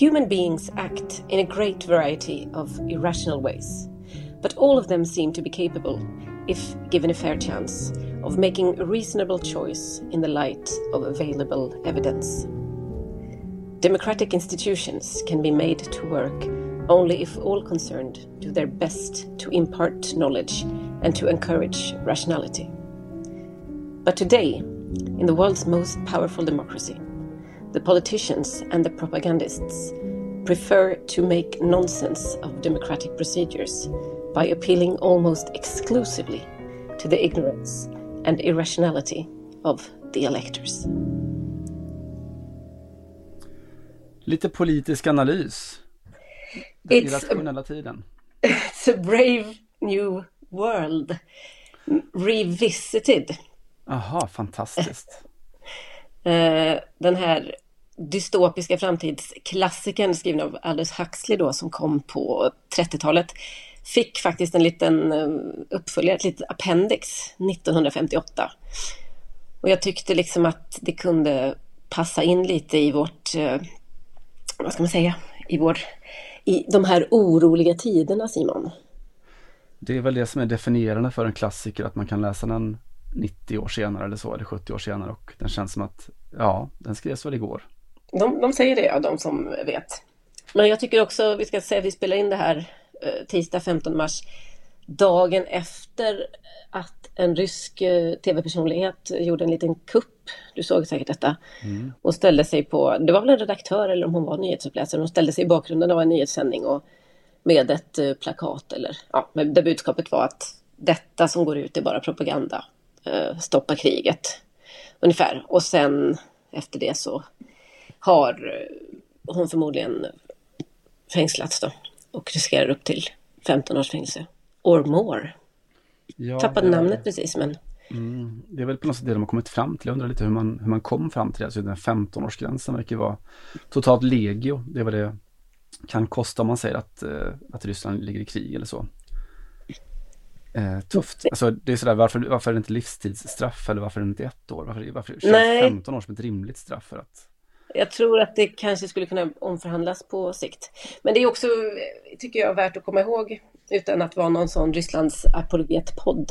Human beings act in a great variety of irrational ways, but all of them seem to be capable, if given a fair chance, of making a reasonable choice in the light of available evidence. Democratic institutions can be made to work only if all concerned do their best to impart knowledge and to encourage rationality. But today, in the world's most powerful democracy, the politicians and the propagandists prefer to make nonsense of democratic procedures by appealing almost exclusively to the ignorance and irrationality of the electors. Lite politisk analys. I It's a, rationella tiden. it's a brave new world revisited. Aha, fantastiskt. Eh, den här dystopiska framtidsklassikern skriven av Aldous Huxley då som kom på 30-talet fick faktiskt en liten eh, uppföljare, ett litet appendix 1958. Och jag tyckte liksom att det kunde passa in lite i vårt, eh, vad ska man säga, i vår, i de här oroliga tiderna Simon. Det är väl det som är definierande för en klassiker, att man kan läsa den 90 år senare eller så, eller 70 år senare och den känns som att, ja, den skrevs väl igår. De, de säger det, ja, de som vet. Men jag tycker också, vi ska säga, vi spelar in det här eh, tisdag 15 mars, dagen efter att en rysk eh, tv-personlighet gjorde en liten kupp, du såg säkert detta, och ställde sig på, det var väl en redaktör eller om hon var nyhetsuppläsare, hon ställde sig i bakgrunden av en nyhetssändning och med ett eh, plakat eller, ja, det budskapet var att detta som går ut är bara propaganda, stoppa kriget, ungefär. Och sen efter det så har eh, hon förmodligen fängslats då och riskerar upp till 15 års fängelse. Or more. Ja, Tappade det- namnet precis men Det är väl på något sätt det de har kommit fram till. Jag undrar lite hur man, hur man kom fram till det. Alltså den 15-årsgränsen verkar vara totalt legio. Det är vad det kan kosta om man säger att, eh, att Ryssland ligger i krig eller så. Eh, tufft. Alltså det är sådär, varför, varför är det inte livstidsstraff eller varför är det inte ett år? Varför, varför känns Nej. 15 år som ett rimligt straff för att jag tror att det kanske skulle kunna omförhandlas på sikt. Men det är också, tycker jag, värt att komma ihåg utan att vara någon sån Rysslands apologetpodd.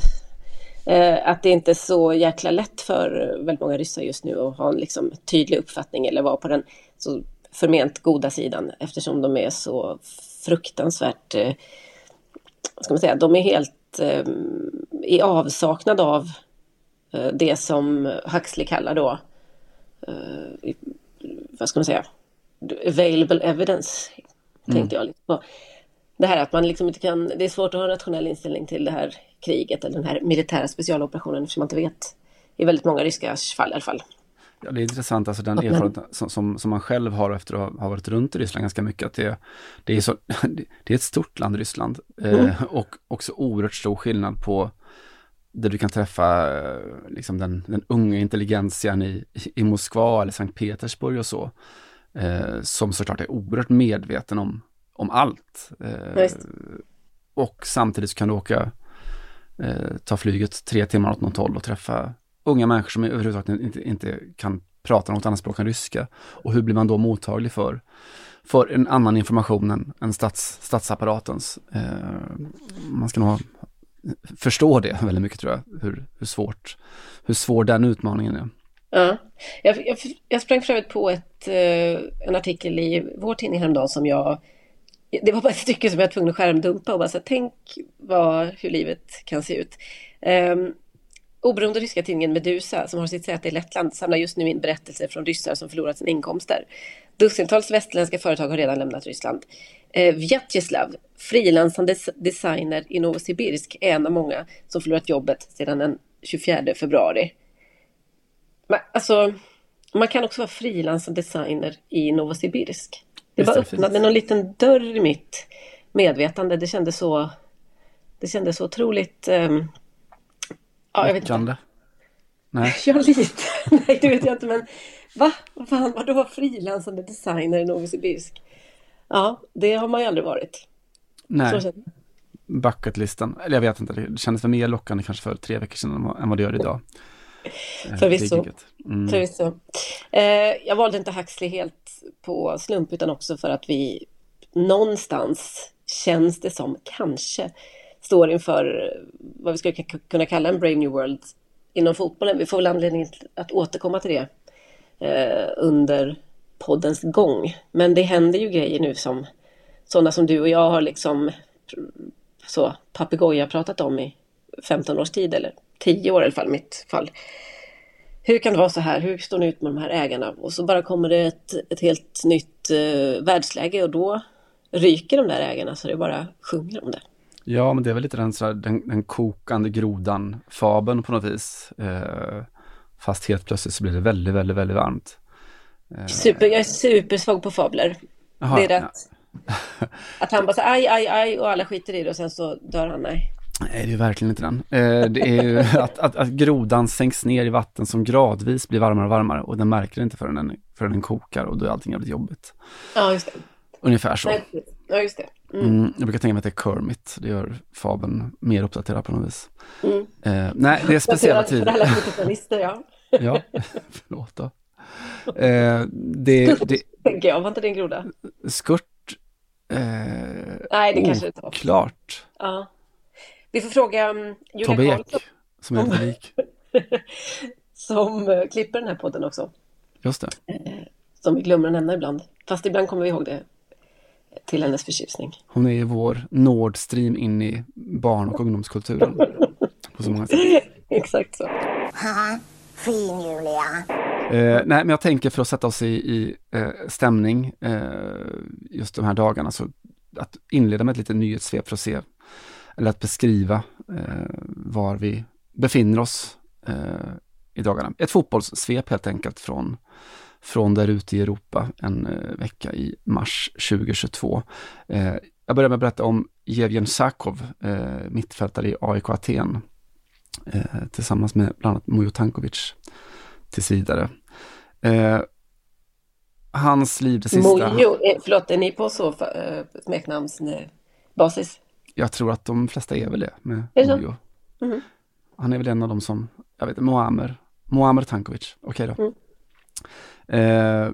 Eh, att det inte är så jäkla lätt för väldigt många ryssar just nu att ha en liksom, tydlig uppfattning eller vara på den så förment goda sidan eftersom de är så fruktansvärt, eh, vad ska man säga, de är helt eh, i avsaknad av eh, det som Huxley kallar då, eh, vad ska man säga, available evidence, tänkte jag lite på. Det här att man liksom inte kan, det är svårt att ha en rationell inställning till det här kriget eller den här militära specialoperationen eftersom man inte vet, i väldigt många ryska fall i alla fall. Ja, det är intressant, alltså den erfarenheten som, som, som man själv har efter att ha, varit runt i Ryssland ganska mycket, att det, det, är, så, det är ett stort land, Ryssland, eh, och också oerhört stor skillnad på där du kan träffa eh, liksom den, den unga intelligentian i, i Moskva eller Sankt Petersburg och så, eh, som såklart är oerhört medveten om, om allt. Eh, och samtidigt kan du åka, eh, ta flyget tre timmar åt något håll och träffa unga människor som överhuvudtaget inte, inte kan prata något annat språk än ryska. Och hur blir man då mottaglig för, för en annan information än, än stats, statsapparatens? Eh, man ska nog ha, förstå det väldigt mycket tror jag, hur, hur, svårt, hur svår den utmaningen är. Ja. Jag, jag, jag sprang för övrigt på ett, eh, en artikel i vår tidning häromdagen som jag det var bara ett stycke som jag var tvungen att skärmdumpa och bara så här, tänk vad, hur livet kan se ut. Um, Oberoende ryska tidningen Medusa, som har sitt säte i Lettland, samlar just nu in berättelser från ryssar som förlorat sina inkomster. Dussintals västerländska företag har redan lämnat Ryssland. Eh, Vjatjeslav, frilansande designer i Novosibirsk, är en av många som förlorat jobbet sedan den 24 februari. Men, alltså, man kan också vara frilansande designer i Novosibirsk. Det bara öppnade någon liten dörr i mitt medvetande. Det kändes så, det kändes så otroligt um, Ja, jag vet inte. Nej. Ja, lite. Nej, det vet jag inte, men va? Vad fan, vadå frilansande designer i Novosibirsk? Ja, det har man ju aldrig varit. Nej. Bucketlistan, eller jag vet inte, det kändes för mer lockande kanske för tre veckor sedan än vad det gör idag. Eh, Förvisso. Mm. Förvisso. Eh, jag valde inte Huxley helt på slump utan också för att vi någonstans känns det som kanske står inför eh, vad vi skulle kunna kalla en Brave New World inom fotbollen. Vi får väl anledning att återkomma till det eh, under poddens gång. Men det händer ju grejer nu som sådana som du och jag har liksom så papegoja pratat om i 15 års tid eller 10 år i alla fall, i mitt fall. Hur kan det vara så här? Hur står ni ut med de här ägarna? Och så bara kommer det ett, ett helt nytt eh, världsläge och då ryker de där ägarna så det bara sjunger om det. Ja, men det är väl lite den, sådär, den, den kokande grodan, fabeln på något vis. Eh, fast helt plötsligt så blir det väldigt, väldigt, väldigt varmt. Eh. Super, jag är supersvag på fabler. Aha, det är rätt. Ja. Att han bara så aj, aj, aj och alla skiter i det och sen så dör han, nej. Nej, det är verkligen inte den. Eh, det är ju att, att, att, grodan sänks ner i vatten som gradvis blir varmare och varmare och den märker inte förrän den, förrän den kokar och då är allting jävligt jobbigt. Ja, just det. Ungefär så. Ja, just det. Mm. Mm, jag brukar tänka mig att det är Kermit, det gör fabeln mer uppdaterad på något vis. Mm. Eh, nej, det är speciella tider. För alla 70 ja. ja, förlåt då. Eh, det, det, tänker jag, var inte det en groda? Skurt? Eh, nej, det kanske det inte var. Klart. Ja. Vi får fråga um, Julia Tobbe Ek, som är publik. som uh, klipper den här podden också. Just det. Eh, som vi glömmer att nämna ibland. Fast ibland kommer vi ihåg det till hennes förtjusning. Hon är ju vår Nord Stream in i barn och ungdomskulturen. på så många sätt. Exakt så. Fin Julia. Eh, nej, men jag tänker för att sätta oss i, i eh, stämning eh, just de här dagarna, så att inleda med ett litet nyhetssvep för att se, eller att beskriva eh, var vi befinner oss eh, i dagarna. Ett fotbollssvep helt enkelt från från där ute i Europa en eh, vecka i mars 2022. Eh, jag börjar med att berätta om Jevgen Sakov, eh, mittfältare i AIK Aten, tillsammans med bland annat Mujo Tankovic tills vidare. Eh, hans liv det sista... Mujo, förlåt, är ni på så smeknamnsbasis? Jag tror att de flesta är väl det med Mujo. Mm -hmm. Han är väl en av dem som, jag vet inte, Moamer, Moamer Tankovic, okej okay då. Mm. Eh,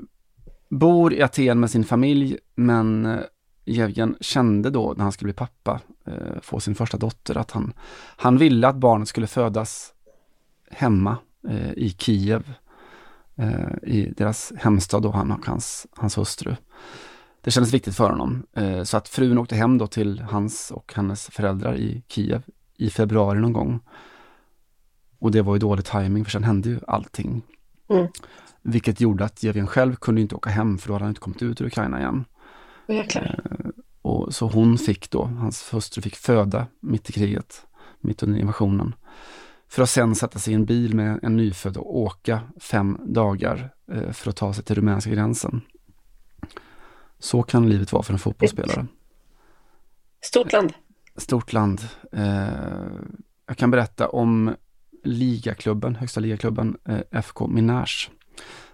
bor i Aten med sin familj, men eh, Jevgen kände då när han skulle bli pappa, eh, få sin första dotter, att han, han ville att barnet skulle födas hemma eh, i Kiev, eh, i deras hemstad då, han och hans, hans hustru. Det kändes viktigt för honom, eh, så att frun åkte hem då till hans och hennes föräldrar i Kiev i februari någon gång. Och det var ju dålig timing för sen hände ju allting. Mm. Vilket gjorde att Jevgen själv kunde inte åka hem för då hade han inte kommit ut ur Ukraina igen. Jäklar. Eh, och så hon fick då, hans hustru fick föda mitt i kriget, mitt under invasionen. För att sen sätta sig i en bil med en nyfödd och åka fem dagar eh, för att ta sig till rumänska gränsen. Så kan livet vara för en fotbollsspelare. Stort land. Stort land. Eh, jag kan berätta om ligaklubben, högsta ligaklubben, FK Minage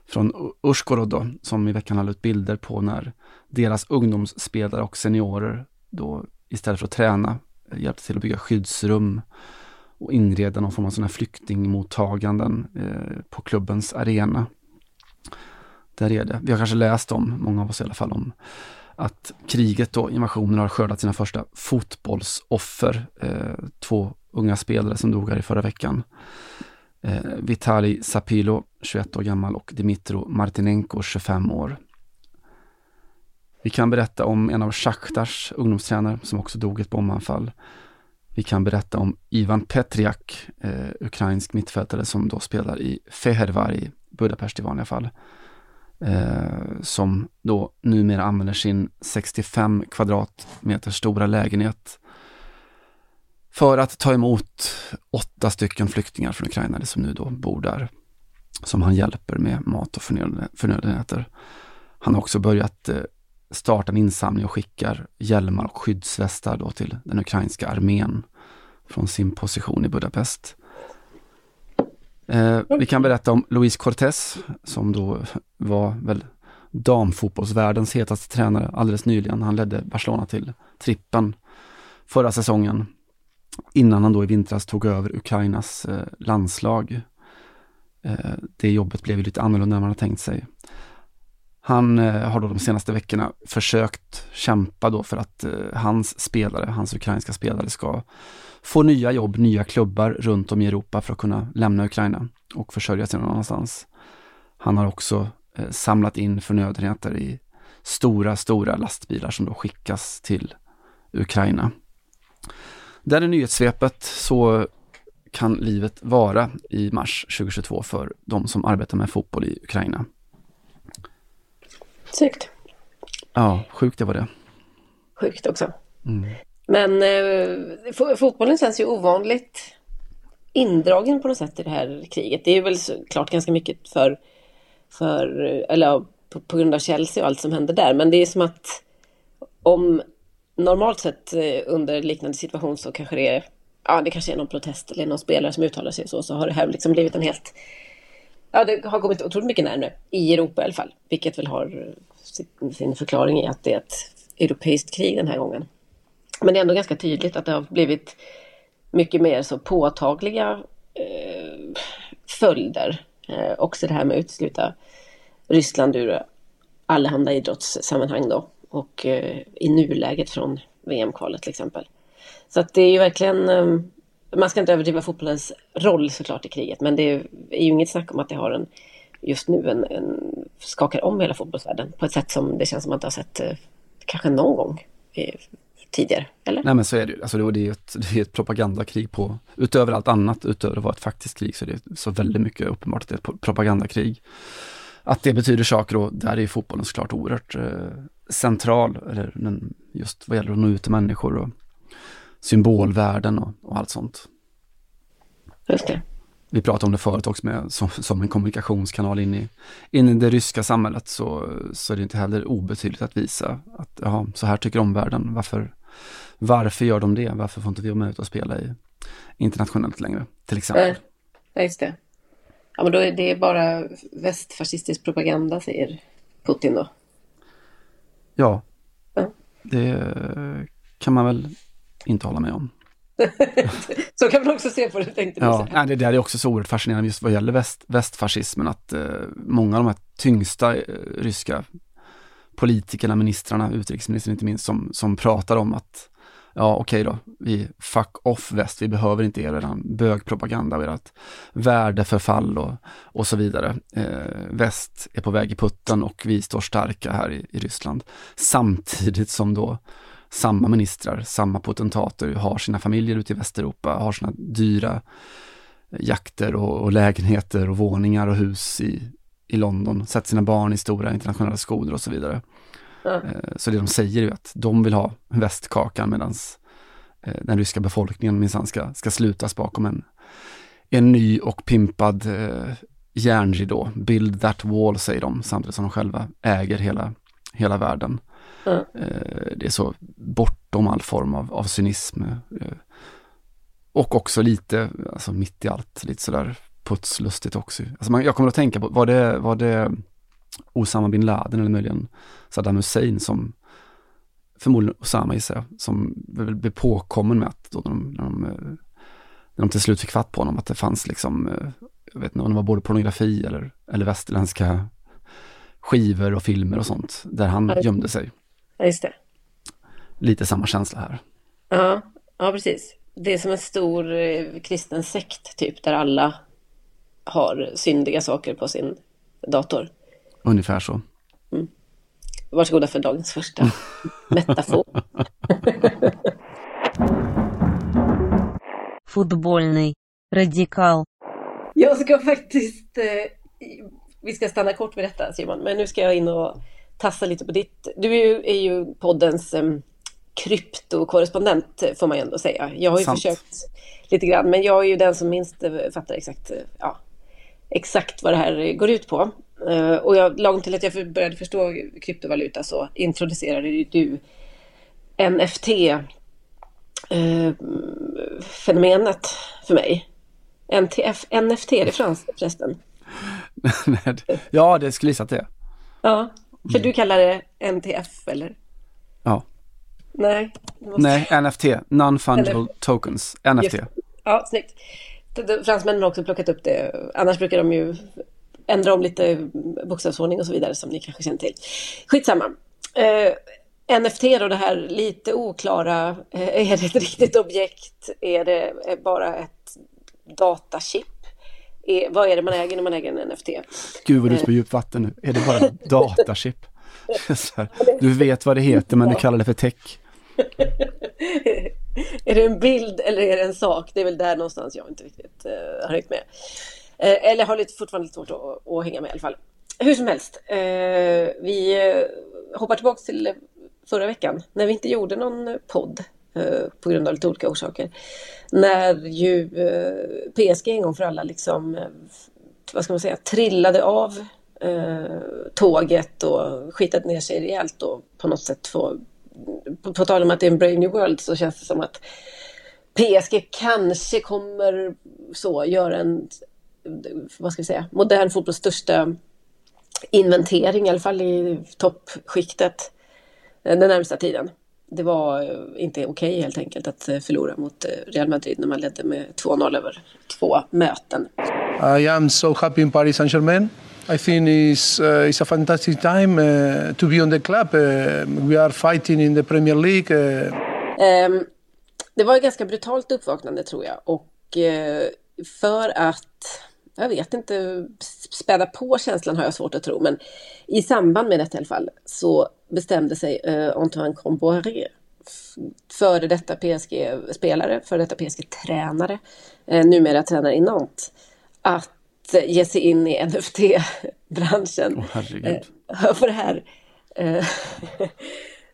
från Ushgorod då, som i veckan har ut bilder på när deras ungdomsspelare och seniorer då istället för att träna eh, hjälpte till att bygga skyddsrum och inreda någon form av sådana här flyktingmottaganden eh, på klubbens arena. Där är det. Vi har kanske läst om, många av oss i alla fall, om att kriget och invasionen, har skördat sina första fotbollsoffer. Eh, två unga spelare som dog här i förra veckan. Eh, Vitali Sapilo, 21 år gammal och Dimitro Martinenko, 25 år. Vi kan berätta om en av Schachtars ungdomstränare som också dog i ett bombanfall. Vi kan berätta om Ivan Petriak, eh, ukrainsk mittfältare som då spelar i Fehervar i Budapest i vanliga fall. Eh, som då numera använder sin 65 kvadratmeter stora lägenhet för att ta emot åtta stycken flyktingar från Ukraina som nu då bor där. Som han hjälper med mat och förnödenheter. Han har också börjat eh, starta en insamling och skickar hjälmar och skyddsvästar då till den ukrainska armén från sin position i Budapest. Eh, vi kan berätta om Luis Cortés som då var väl damfotbollsvärldens hetaste tränare alldeles nyligen. Han ledde Barcelona till trippen förra säsongen innan han då i vintras tog över Ukrainas eh, landslag. Eh, det jobbet blev ju lite annorlunda än man hade tänkt sig. Han eh, har då de senaste veckorna försökt kämpa då för att eh, hans spelare, hans ukrainska spelare ska få nya jobb, nya klubbar runt om i Europa för att kunna lämna Ukraina och försörja sig någon annanstans. Han har också eh, samlat in förnödenheter i stora, stora lastbilar som då skickas till Ukraina. Där är nyhetssvepet så kan livet vara i mars 2022 för de som arbetar med fotboll i Ukraina. Snyggt. Ja, sjukt det var det. Sjukt också. Mm. Men eh, fotbollen känns ju ovanligt indragen på något sätt i det här kriget. Det är väl såklart ganska mycket för, för eller på, på grund av Chelsea och allt som händer där. Men det är som att om normalt sett eh, under liknande situation så kanske det är, ja det kanske är någon protest eller någon spelare som uttalar sig så, så har det här liksom blivit en helt, ja det har kommit otroligt mycket närmare, i Europa i alla fall, vilket väl har sin förklaring i att det är ett europeiskt krig den här gången. Men det är ändå ganska tydligt att det har blivit mycket mer så påtagliga eh, följder. Eh, också det här med att utesluta Ryssland ur allehanda idrottssammanhang då. Och eh, i nuläget från VM-kvalet till exempel. Så att det är ju verkligen, eh, man ska inte överdriva fotbollens roll såklart i kriget, men det är, ju inget snack om att det har en, just nu en, en skakar om hela fotbollsvärlden på ett sätt som det känns som att man inte har sett eh, kanske någon gång tidigare, eller? Nej men så är det ju. Alltså det är ju ett, det är ett propagandakrig på, utöver allt annat, utöver att vara ett faktiskt krig, så är det så väldigt mycket uppenbart att det är ett propagandakrig. Att det betyder saker och där är ju fotbollen såklart oerhört eh, central, eller just vad gäller att nå ut till människor och symbolvärden och, och allt sånt. Just det. Vi pratade om det förut också med, som, som en kommunikationskanal in i, in i det ryska samhället så, så är det inte heller obetydligt att visa att jaha, så här tycker omvärlden. Varför, varför gör de det? Varför får inte vi vara med och spela i internationellt längre, till exempel? Ja, just det. Ja, men då är det bara västfascistisk propaganda, säger Putin då. Ja, ja. det kan man väl inte hålla med om. så kan man också se på det, tänkte ja, nej, Det där är också så oerhört fascinerande just vad gäller väst, västfascismen, att eh, många av de här tyngsta eh, ryska politikerna, ministrarna, utrikesministern inte minst, som, som pratar om att ja okej okay då, vi fuck off väst, vi behöver inte er eran bögpropaganda och ert värdeförfall och, och så vidare. Eh, väst är på väg i putten och vi står starka här i, i Ryssland. Samtidigt som då samma ministrar, samma potentater har sina familjer ute i Västeuropa, har sina dyra jakter och, och lägenheter och våningar och hus i, i London, sätter sina barn i stora internationella skolor och så vidare. Mm. Så det de säger är att de vill ha västkakan medan eh, den ryska befolkningen minsann ska, ska slutas bakom en, en ny och pimpad eh, järnridå. Build that wall säger de, samtidigt som de själva äger hela, hela världen. Mm. Det är så bortom all form av, av cynism. Och också lite, alltså mitt i allt, lite sådär putslustigt också. Alltså man, jag kommer att tänka på, var det, var det Osama bin Laden eller möjligen Saddam Hussein som förmodligen Osama gissar jag, som blev påkommen med att då när de, när de, när de till slut fick fatt på honom, att det fanns liksom, jag vet inte om det var både pornografi eller, eller västerländska skivor och filmer och sånt, där han ja, gömde sig. Ja, just det. Lite samma känsla här. Ja, ja precis. Det är som en stor eh, kristen sekt typ, där alla har syndiga saker på sin dator. Ungefär så. Mm. Varsågoda för dagens första metafor. Fotbollny. Radikal. Jag ska faktiskt... Eh, vi ska stanna kort med detta Simon, men nu ska jag in och tassa lite på ditt... Du är ju, är ju poddens eh, kryptokorrespondent får man ju ändå säga. Jag har ju Sant. försökt lite grann, men jag är ju den som minst eh, fattar exakt, eh, ja, exakt vad det här går ut på. Eh, och jag, långt till att jag för- började förstå kryptovaluta så introducerade ju du NFT eh, fenomenet för mig. NTF, NFT, är det franskt förresten? Ja, det skulle gissa att det är. Ja, för du kallar det NTF eller? Ja. Nej. måste- Nej, NFT, Non-Fungible Tokens, NFT. Just- Ja, snyggt. Fransmännen har också plockat upp det. Annars brukar de ju ändra om lite bokstavsordning och så vidare som ni kanske känner till. Skitsamma. Eh, NFT då, det här lite oklara. Eh, är det ett riktigt objekt? Är det eh, bara ett datachip? Är, vad är det man äger när man äger en NFT? Gud vad du är på djupt vatten nu. Är det bara datachip? Här, Du vet vad det heter men du kallar det för tech. är det en bild eller är det en sak? Det är väl där någonstans jag inte riktigt uh, har hängt med. Eh, eller har lite, fortfarande lite svårt att, att hänga med i alla fall. Hur som helst, eh, vi eh, hoppar tillbaka till förra veckan när vi inte gjorde någon podd eh, på grund av lite olika orsaker. När ju eh, PSG en gång för alla liksom, eh, vad ska man säga, trillade av eh, tåget och skitade ner sig rejält och på något sätt få på, på tal om att det är en brave new world så känns det som att PSG kanske kommer så göra en, vad ska vi säga, modern fotbolls största inventering, i alla fall i toppskiktet eh, den närmsta tiden. Det var eh, inte okej helt enkelt att eh, förlora mot Real Madrid när man ledde med 2-0 över två möten. I am so happy in Paris Saint Germain. I think it's, uh, it's a fantastic time uh, to be on the club. Uh, we are fighting in the Premier League. Ehm, det var ett ganska brutalt uppvaknande tror jag och för att, jag vet inte, späda på känslan har jag svårt att tro, men i samband med detta i alla fall så bestämde sig eh, Antoine Comboiré, före detta PSG-spelare, före detta PSG-tränare, eh, numera tränare i Nantes, att eh, ge sig in i NFT-branschen. Åh, herregud. Eh, för det här. Eh,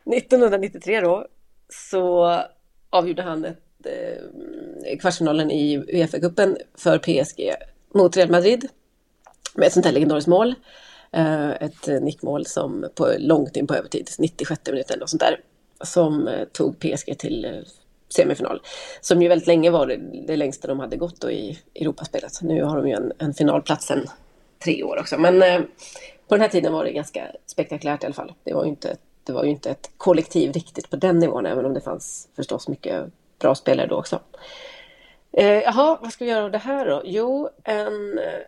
1993 då så avgjorde han ett, eh, kvartsfinalen i Uefa-cupen för PSG mot Real Madrid med ett sånt här legendariskt mål. Eh, ett eh, nickmål som på, långt in på övertid, 96 minuter eller något sånt där, som eh, tog PSG till semifinal. Som ju väldigt länge var det, det längsta de hade gått då i Europaspelet. Nu har de ju en, en finalplats sen tre år också. Men eh, på den här tiden var det ganska spektakulärt i alla fall. Det var ju inte, det var ju inte ett kollektiv riktigt på den nivån, även om det fanns förstås mycket bra spelare då också. Eh, jaha, vad ska vi göra av det här då? Jo, en, eh,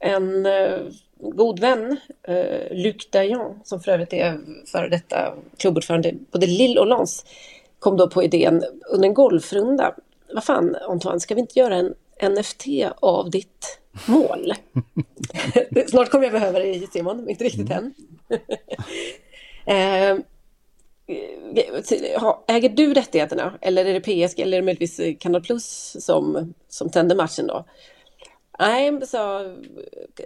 en eh, god vän, eh, Luc Dayan, som för övrigt är före detta klubbordförande både Lille och Lens, kom då på idén under en golfrunda. Vad fan Antoine, ska vi inte göra en NFT av ditt mål? Snart kommer jag behöva dig Simon, men inte riktigt än. eh, Eh, äger du rättigheterna eller är det PSG eller är det möjligtvis eh, Kanal Plus som, som tänder matchen då? Nej, sa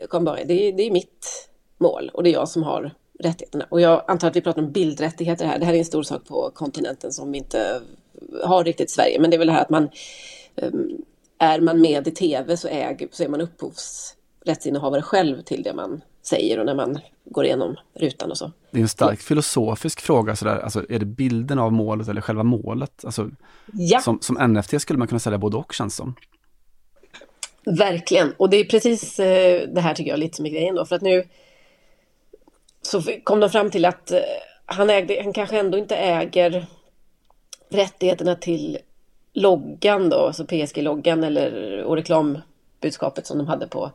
kom det, är- det är mitt mål och det är jag som har rättigheterna. Och jag antar att vi pratar om bildrättigheter här. Det här är en stor sak på kontinenten som vi inte har riktigt i Sverige. Men det är väl det här att man ehm, är man med i tv så, äger, så är man upphovsrättsinnehavare själv till det man säger och när man går igenom rutan och så. Det är en stark filosofisk fråga sådär, alltså är det bilden av målet eller själva målet? Alltså, Ja. som, som NFT skulle man kunna sälja både och känns som. Verkligen, och det är precis eh, det här tycker jag lite som är grejen då, för att nu så kom de fram till att eh, han, ägde, han kanske ändå inte äger rättigheterna till loggan då, alltså PSG-loggan eller och reklambudskapet som de hade på,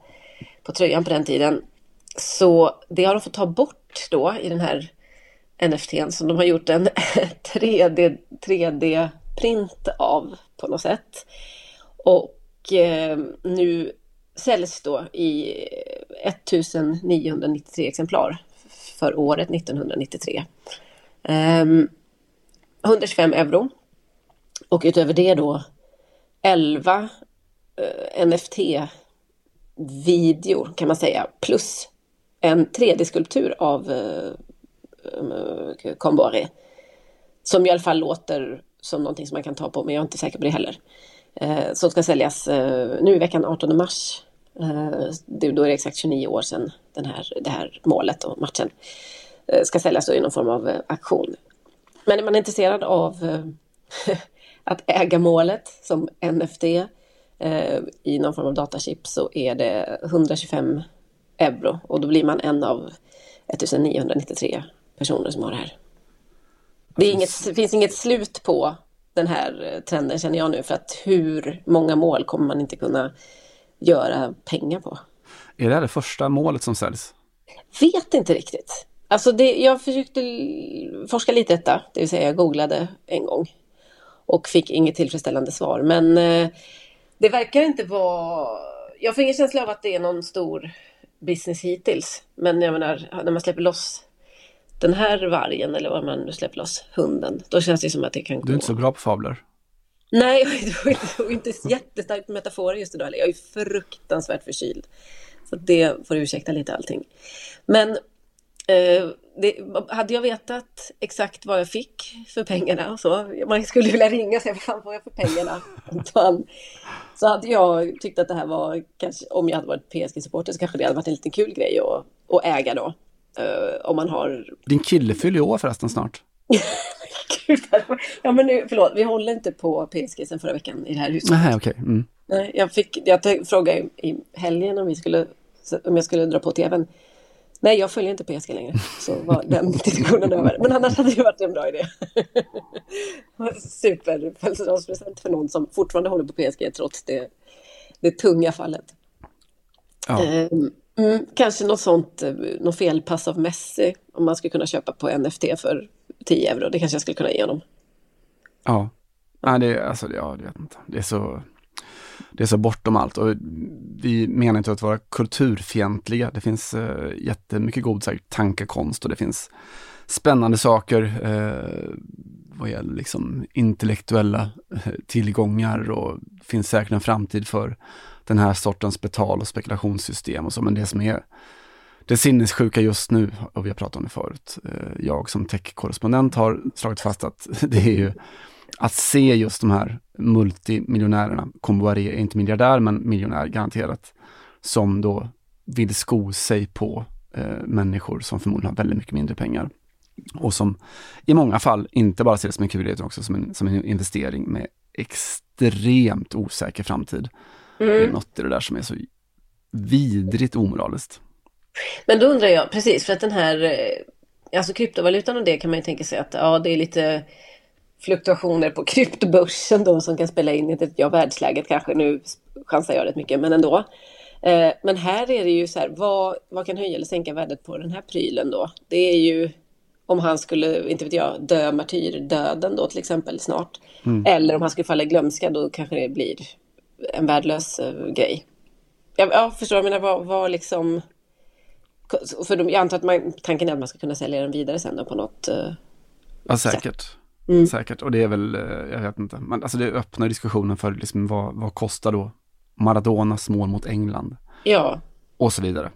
på tröjan på den tiden. Så det har de fått ta bort då i den här NFTn som de har gjort en 3D, 3D-print av på något sätt. Och eh, nu säljs då i 1993 exemplar för året 1993. Um, 125 euro. Och utöver det då 11 uh, eh, NFT-videor kan man säga. Plus en 3D-skulptur av uh. Som i alla fall låter som någonting som man kan ta på, men jag är inte säker på det heller. Uh, som ska säljas uh, nu i veckan 18 mars. Uh, det, då är det exakt 29 år sedan den här, det här målet och matchen ska säljas i någon form av aktion. Men är man intresserad av att äga målet som NFT i någon form av datachip så är det 125 euro och då blir man en av 1993 personer som har det här. Det, inget, det finns inget slut på den här trenden känner jag nu för att hur många mål kommer man inte kunna göra pengar på. Är det här det första målet som säljs? Vet inte riktigt. Alltså det, jag försökte forska lite detta, det vill säga jag googlade en gång och fick inget tillfredsställande svar. Men eh, det verkar inte vara... Jag får ingen känsla av att det är någon stor business hittills. Men jag menar, när man släpper loss den här vargen eller vad man nu släpper loss, hunden, då känns det som att det kan gå. Du är inte så bra på fabler. Nej, jag är inte jättestark på metaforer just idag. Jag är fruktansvärt förkyld. Så det får ursäkta lite allting. Men det, hade jag vetat exakt vad jag fick för pengarna och så, man skulle vilja ringa och säga vad fan får jag för pengarna? så hade jag tyckt att det här var, kanske, om jag hade varit PSG-supporter så kanske det hade varit en liten kul grej att, att äga då. Uh, om man har... Din kille fyller år förresten snart. ja men nu, förlåt, vi håller inte på PSG sen förra veckan i det här huset. Nej, okej. Okay. Mm. Jag, fick, jag frågade i helgen om, vi skulle, om jag skulle dra på tvn. Nej, jag följer inte PSG längre. Så var den diskussionen över. Men annars hade det varit en bra idé. Super födelsedagspresent för någon som fortfarande håller på PSG trots det, det tunga fallet. Ja. Um, Mm, kanske något sånt, eh, något felpass av Messi om man skulle kunna köpa på NFT för 10 euro. Det kanske jag skulle kunna ge honom. Ja, Nej, det, alltså, ja, det, vet inte. det är så det är så bortom allt och vi menar inte att vara kulturfientliga. Det finns eh, jättemycket god här, tankekonst och det finns spännande saker eh, vad gäller liksom intellektuella eh, tillgångar och det finns säkert en framtid för den här sortens betal och spekulationssystem och så, men det som är det sinnessjuka just nu, och vi har pratat om det förut, eh, jag som techkorrespondent har slagit fast att det är ju att se just de här multimiljonärerna, Comboiré är inte miljardär men miljonär garanterat, som då vill sko sig på eh, människor som förmodligen har väldigt mycket mindre pengar. Och som i många fall inte bara ser det som en kul utan också som en, som en investering med extremt osäker framtid. Mm. Det är något i det där som är så vidrigt omoraliskt. Men då undrar jag, precis, för att den här, eh, alltså kryptovalutan och det kan man ju tänka sig att ja, det är lite fluktuationer på kryptobörsen då som kan spela in, inte jag, världsläget kanske, nu chansar jag rätt mycket, men ändå. Eh, men här är det ju så här, vad, vad kan höja eller sänka värdet på den här prylen då? Det är ju om han skulle, inte vet jag, dö martyrdöden då till exempel snart. Mm. Eller om han skulle falla i glömska, då kanske det blir en värdelös uh, grej. Jag, ja, förstår jag menar, vad, vad liksom... För de, jag antar att man, tanken är att man ska kunna sälja den vidare sen då på något uh, Ja, säkert. Mm. Säkert, och det är väl, eh, jag vet inte, man, alltså det öppnar diskussionen för liksom vad, vad kostar då Maradonas mål mot England? Ja. Och så vidare.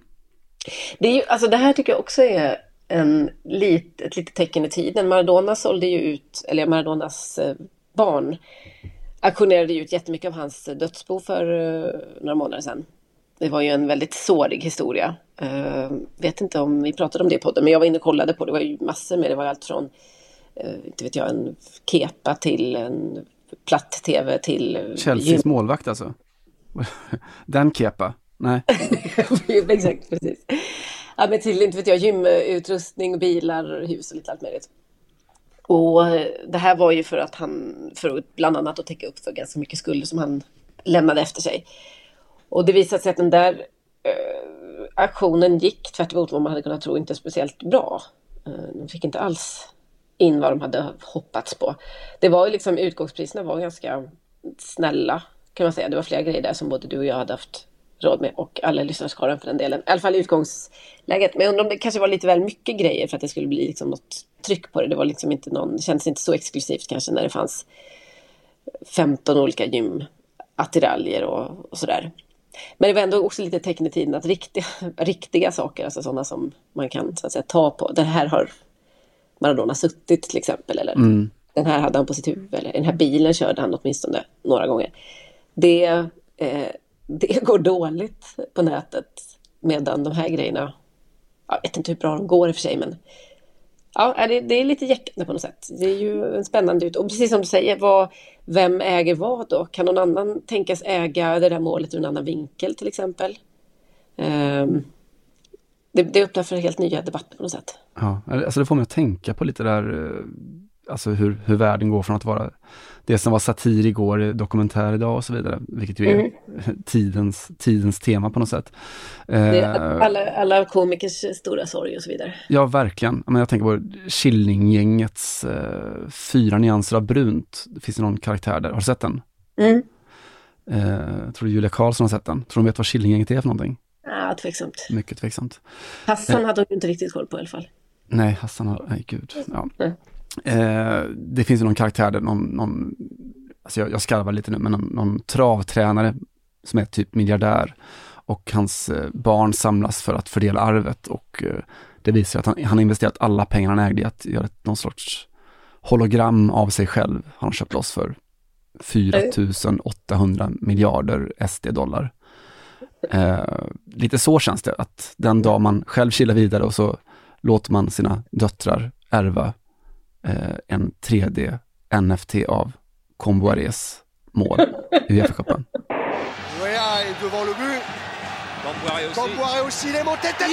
Det, är ju, alltså det här tycker jag också är en lit, ett litet tecken i tiden. Maradona sålde ju ut, eller Maradonas barn auktionerade ut jättemycket av hans dödsbo för uh, några månader sedan. Det var ju en väldigt sårig historia. Uh, vet inte om vi pratade om det på podden, men jag var inne och kollade på det. Det var ju massor med, det var allt från, inte vet jag, en kepa till en platt-tv till... Chelseas målvakt alltså? Den kepa? Nej. Exakt, precis. Ja, men till, inte vet jag, gymutrustning, bilar, hus och lite allt möjligt. Och eh, det här var ju för att han, för att bland annat att täcka upp för ganska mycket skulder som han lämnade efter sig. Och det visade sig att den där eh, aktionen gick tvärt emot vad man hade kunnat tro inte speciellt bra. Eh, de fick inte alls in vad de hade hoppats på. Det var ju liksom utgångspriserna var ganska snälla kan man säga. Det var flera grejer där som både du och jag hade haft råd med och alla lyssnarskaran för den delen. I alla fall i utgångsläget. Men jag undrar om det kanske var lite väl mycket grejer för att det skulle bli liksom något tryck på det. Det var liksom inte någon, det kändes inte så exklusivt kanske när det fanns 15 olika gymattiraljer och, och sådär. Men det var ändå också lite tecken i tiden att riktiga, riktiga saker, alltså sådana som man kan så att säga, ta på. det här har Maradona suttit till exempel. Eller Mm. den här hade han på sitt huvud. Eller den här bilen körde han åtminstone några gånger. Det, eh, det går dåligt på nätet. Medan de här grejerna, jag vet inte hur bra de går i och för sig, men ja, det, det är lite jäckande på något sätt. Det är ju en spännande ut. Och precis som du säger, vad, vem äger vad då? Kan någon annan tänkas äga det där målet ur en annan vinkel till exempel? Ehm, det, det öppnar för helt nya debatter på något sätt. Ja, alltså det får mig att tänka på lite där, eh, alltså hur, hur världen går från att vara det som var satir igår, är dokumentär idag och så vidare, vilket ju är Mm. tidens, tidens tema på något sätt. Det Eh, alla, alla komikers stora sorg och så vidare. Ja, verkligen. Men jag tänker på Killinggängets eh, Fyra nyanser av brunt. Det finns ju någon karaktär där. Har du sett den? Mm. Eh, jag tror Julia Karlsson har sett den. Tror du vet vad Killinggänget är för någonting? Ja, tveksamt. Mycket tveksamt. Hassan hade hon ju inte riktigt koll på i alla fall. Nej, Hassan har, nej gud. Ja. Nej. Eh, det finns ju någon karaktär där, någon, någon alltså jag, jag skarvar lite nu, men någon, någon travtränare som är typ miljardär och hans eh, barn samlas för att fördela arvet och eh, det visar att han, han har investerat alla pengar han ägde i att göra ett, någon sorts hologram av sig själv. Han har köpt loss för 4 800 miljarder SD-dollar. Eh, lite så känns det, att den dag man själv kilar vidare och så låter man sina döttrar ärva eh, en 3D NFT av Comboires mål i Uefa-cupen. Camboire aussi. Il est monté tête.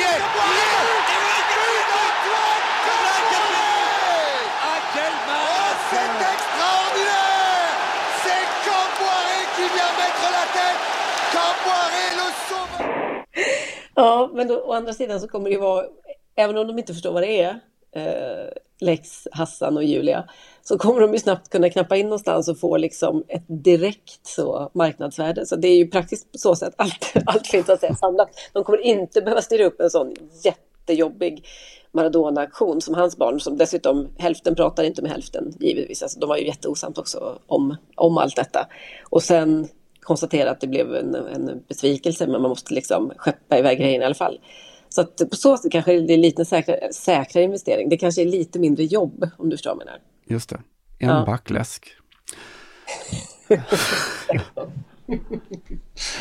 Ja, men då, å andra sidan så kommer det ju vara, även om de inte förstår vad det är, eh, Lex, Hassan och Julia, så kommer de ju snabbt kunna knappa in någonstans och få liksom ett direkt så marknadsvärde. Så det är ju praktiskt på så sätt allt, allt finns att säga samlat. De kommer inte behöva styra upp en sån jättejobbig Maradona-aktion som hans barn, som dessutom hälften pratar inte med hälften givetvis. Alltså, de var ju jätteosams också om, om allt detta. Och sen konstatera att det blev en, en besvikelse, men man måste liksom skeppa iväg grejerna i alla fall. Så att på så sätt kanske det är lite säkrare, säkrare investering. Det kanske är lite mindre jobb, om du förstår vad jag menar. Just det, en Ja. back läsk.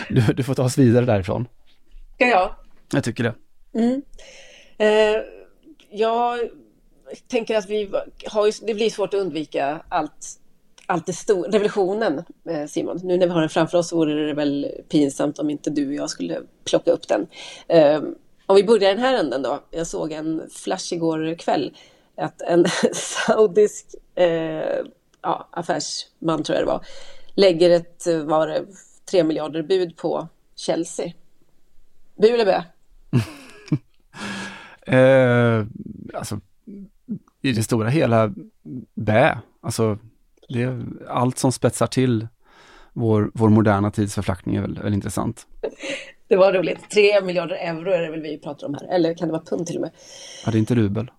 du, du får ta oss vidare därifrån. Ska jag? Jag tycker det. Mm. Eh, jag tänker att vi har ju, det blir svårt att undvika allt, allt det stora, revolutionen eh, Simon. Nu när vi har den framför oss vore det väl pinsamt om inte du och jag skulle plocka upp den. Ehm, om vi börjar den här änden då. Jag såg en flash igår kväll att en saudisk eh, ja, affärsman tror jag det var lägger ett, eh, var det, 3 miljarder bud på Chelsea. Bu eller bö? Eh, alltså, i det stora hela, bä. Alltså, det är allt som spetsar till vår, vår moderna tids förflackning är väl, väl intressant. Det var roligt. 3 miljarder euro är det väl vi pratar om här. Eller kan det vara pund till och med? Ja, det är inte rubel.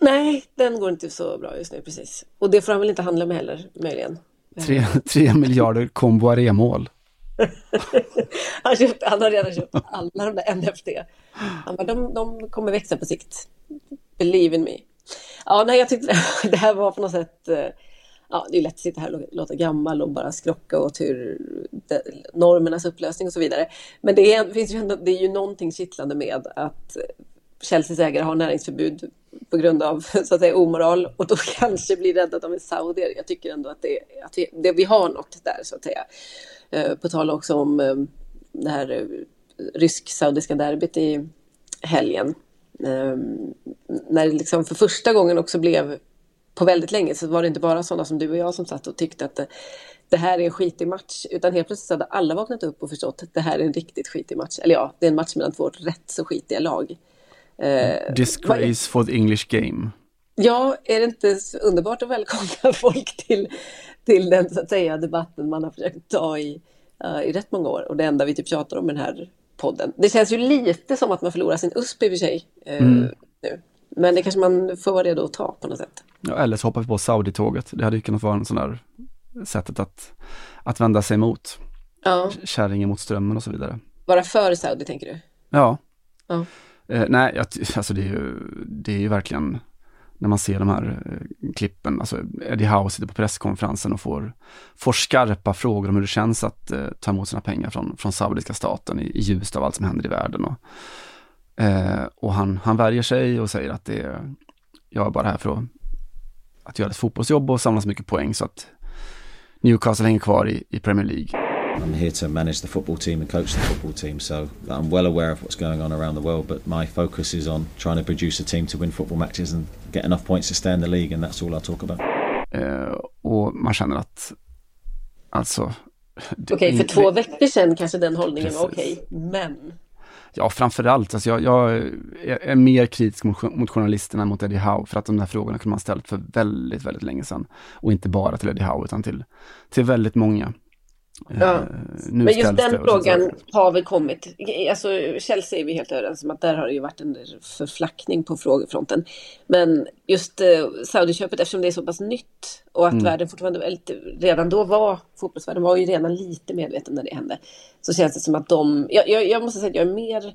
Nej, den går inte så bra just nu precis. Och det får han väl inte handla med heller, möjligen. Tre, tre miljarder Comboiré-mål. Han, köpt, han har redan köpt alla de där NFT. Han bara, de, de kommer växa på sikt. Believe in me. Ja, nej, jag tyckte det här var på något sätt... Ja, det är lätt att sitta här och låta gammal och bara skrocka åt hur det, normernas upplösning och så vidare. Men det, är, finns ju ändå, det är ju någonting kittlande med att Chelseas ägare har näringsförbud på grund av så att säga, omoral och då kanske blir rädda att de är saudier. Jag tycker ändå att, det, att vi, det, vi har något där så att säga. Eh, På tal också om eh, det här eh, rysk-saudiska derbyt i helgen. Eh, När det liksom för första gången också blev på väldigt länge så var det inte bara sådana som du och jag som satt och tyckte att det, det här är en skitig match. Utan helt plötsligt hade alla vaknat upp och förstått att det här är en riktigt skitig match. Eller ja, det är en match mellan två rätt så skitiga lag. Eh, Disgrace for the English game. Ja, är det inte underbart att välkomna folk till, till den så att säga, debatten man har försökt ta i eh, i rätt många år och det enda vi typ tjatar om i den här podden. Det känns ju lite som att man förlorar sin USP i och för sig eh, Mm. nu. Men det kanske man får vara redo att ta på något sätt. Ja, eller så hoppar vi på Saudi-tåget. Det hade ju kunnat vara en sån där sättet att, att vända sig mot Ja, kärringen mot strömmen och så vidare. vara för Saudi tänker du? Ja. Ja. Eh, nej, jag, alltså det är, ju, det är ju verkligen när man ser de här eh, klippen, alltså Eddie Howe sitter på presskonferensen och får, får skarpa frågor om hur det känns att eh, ta emot sina pengar från, från saudiska staten i, i ljuset av allt som händer i världen. Och, eh, och han, han värjer sig och säger att det är, jag är bara här för att, att göra ett fotbollsjobb och samla så mycket poäng så att Newcastle hänger kvar i, i Premier League. I'm here to manage the football team and coach the football team, so I'm well aware of what's going on around the world. But my focus is on trying to produce a team to win football matches and get enough points to stay in the league, and that's all I talk about. Eh, och man känner att, alltså... Okej, för det- två veckor sedan kanske den hållningen var okej, men Ja, framförallt, alltså jag, jag är, mer kritisk mot, mot journalisterna än mot Eddie Howe, för att de där frågorna kunde man ställt för väldigt, väldigt länge sedan. Och inte bara till Eddie Howe, utan till, till väldigt många. Ja. Eh, Men just den frågan har väl kommit. Alltså Chelsea är vi helt överens om att där har det ju varit en förflackning på frågefronten. Men just eh, Saudiköpet eftersom det är så pass nytt och att Mm. världen fortfarande redan då var, fotbollsvärlden var ju redan lite medveten när det hände. Så känns det som att de, jag, jag, jag måste säga att jag är mer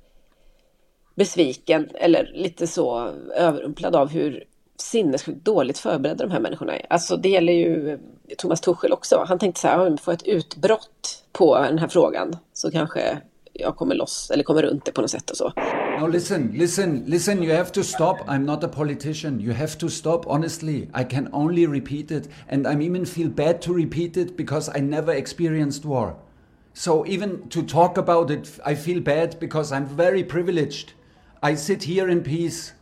besviken eller lite så överrumplad av hur sinnessjukt dåligt förberedda de här människorna är. Alltså det gäller ju eh, Thomas Tuchel också. Han tänkte så här, om jag får ett utbrott på den här frågan så kanske jag kommer loss eller kommer runt det på något sätt och så. Now listen, listen, listen, you have to stop. I'm not a politician. You have to stop, honestly. I can only repeat it, and I even feel bad to repeat it because I never experienced war. So even to talk about it, I feel bad because I'm very privileged. I sit here in peace.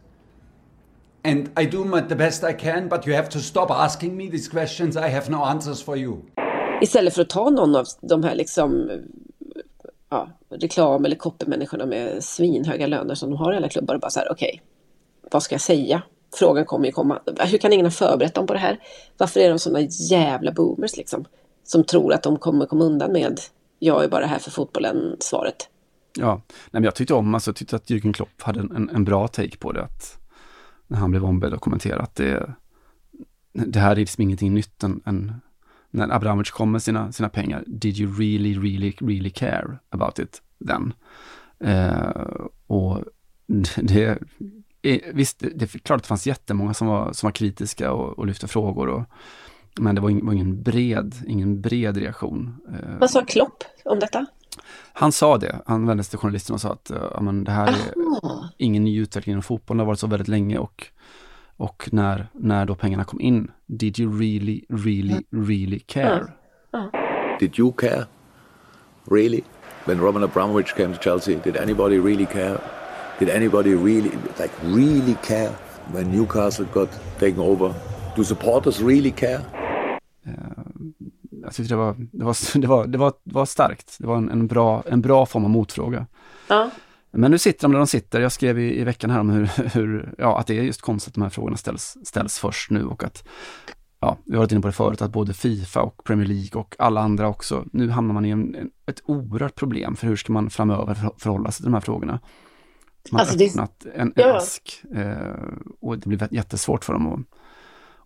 And I do my, the best I can, but you have to stop asking me these questions. I have no answers for you. Istället för att ta någon av de här liksom ja, reklam eller copy-människorna med svinhöga löner som de har i alla klubbar och bara så här, okej, vad ska jag säga? Frågan kommer ju komma. Hur kan ingen ha förberett dem på det här? Varför är de sådana jävla boomers liksom? Som tror att de kommer komma undan med jag är bara här för fotbollen, svaret. Ja, nej, men jag tyckte om, alltså jag tyckte att Jürgen Klopp hade en, en, en bra take på det, att när han blev ombedd att kommentera att det, det här är liksom ingenting nytt än, än när Abramovic kom med sina, sina pengar, did you really, really, really care about it then? Eh, och det, visst, det, det är klart att det fanns jättemånga som var, som var kritiska och, och lyfte frågor, och, men det var ingen, var ingen bred, ingen bred reaktion. Eh. Vad sa Klopp om detta? Han sa det, han vände sig till journalisten och sa att uh, men det här är Aha. ingen ny utveckling inom fotbollen, det har varit så väldigt länge och, och när, när då pengarna kom in, did you really, really, really care? Did you care? Really? When Roman Abramovich came to Chelsea, did anybody really care? Did anybody really, like, really care when Newcastle got taken over? Do supporters really care? Jag tyckte det var, det var, det var, det var, det var starkt, det var en, en, bra, en bra form av motfråga. Ja. Men nu sitter de där de sitter. Jag skrev i, i veckan här om hur, hur, ja, att det är just konstigt att de här frågorna ställs, ställs först nu och att, ja, vi har varit inne på det förut, att både Fifa och Premier League och alla andra också, nu hamnar man i en, en, ett oerhört problem för hur ska man framöver för, förhålla sig till de här frågorna. Man Alltså, har det- öppnat en, en Ja. ask eh, och det blir jättesvårt för dem att,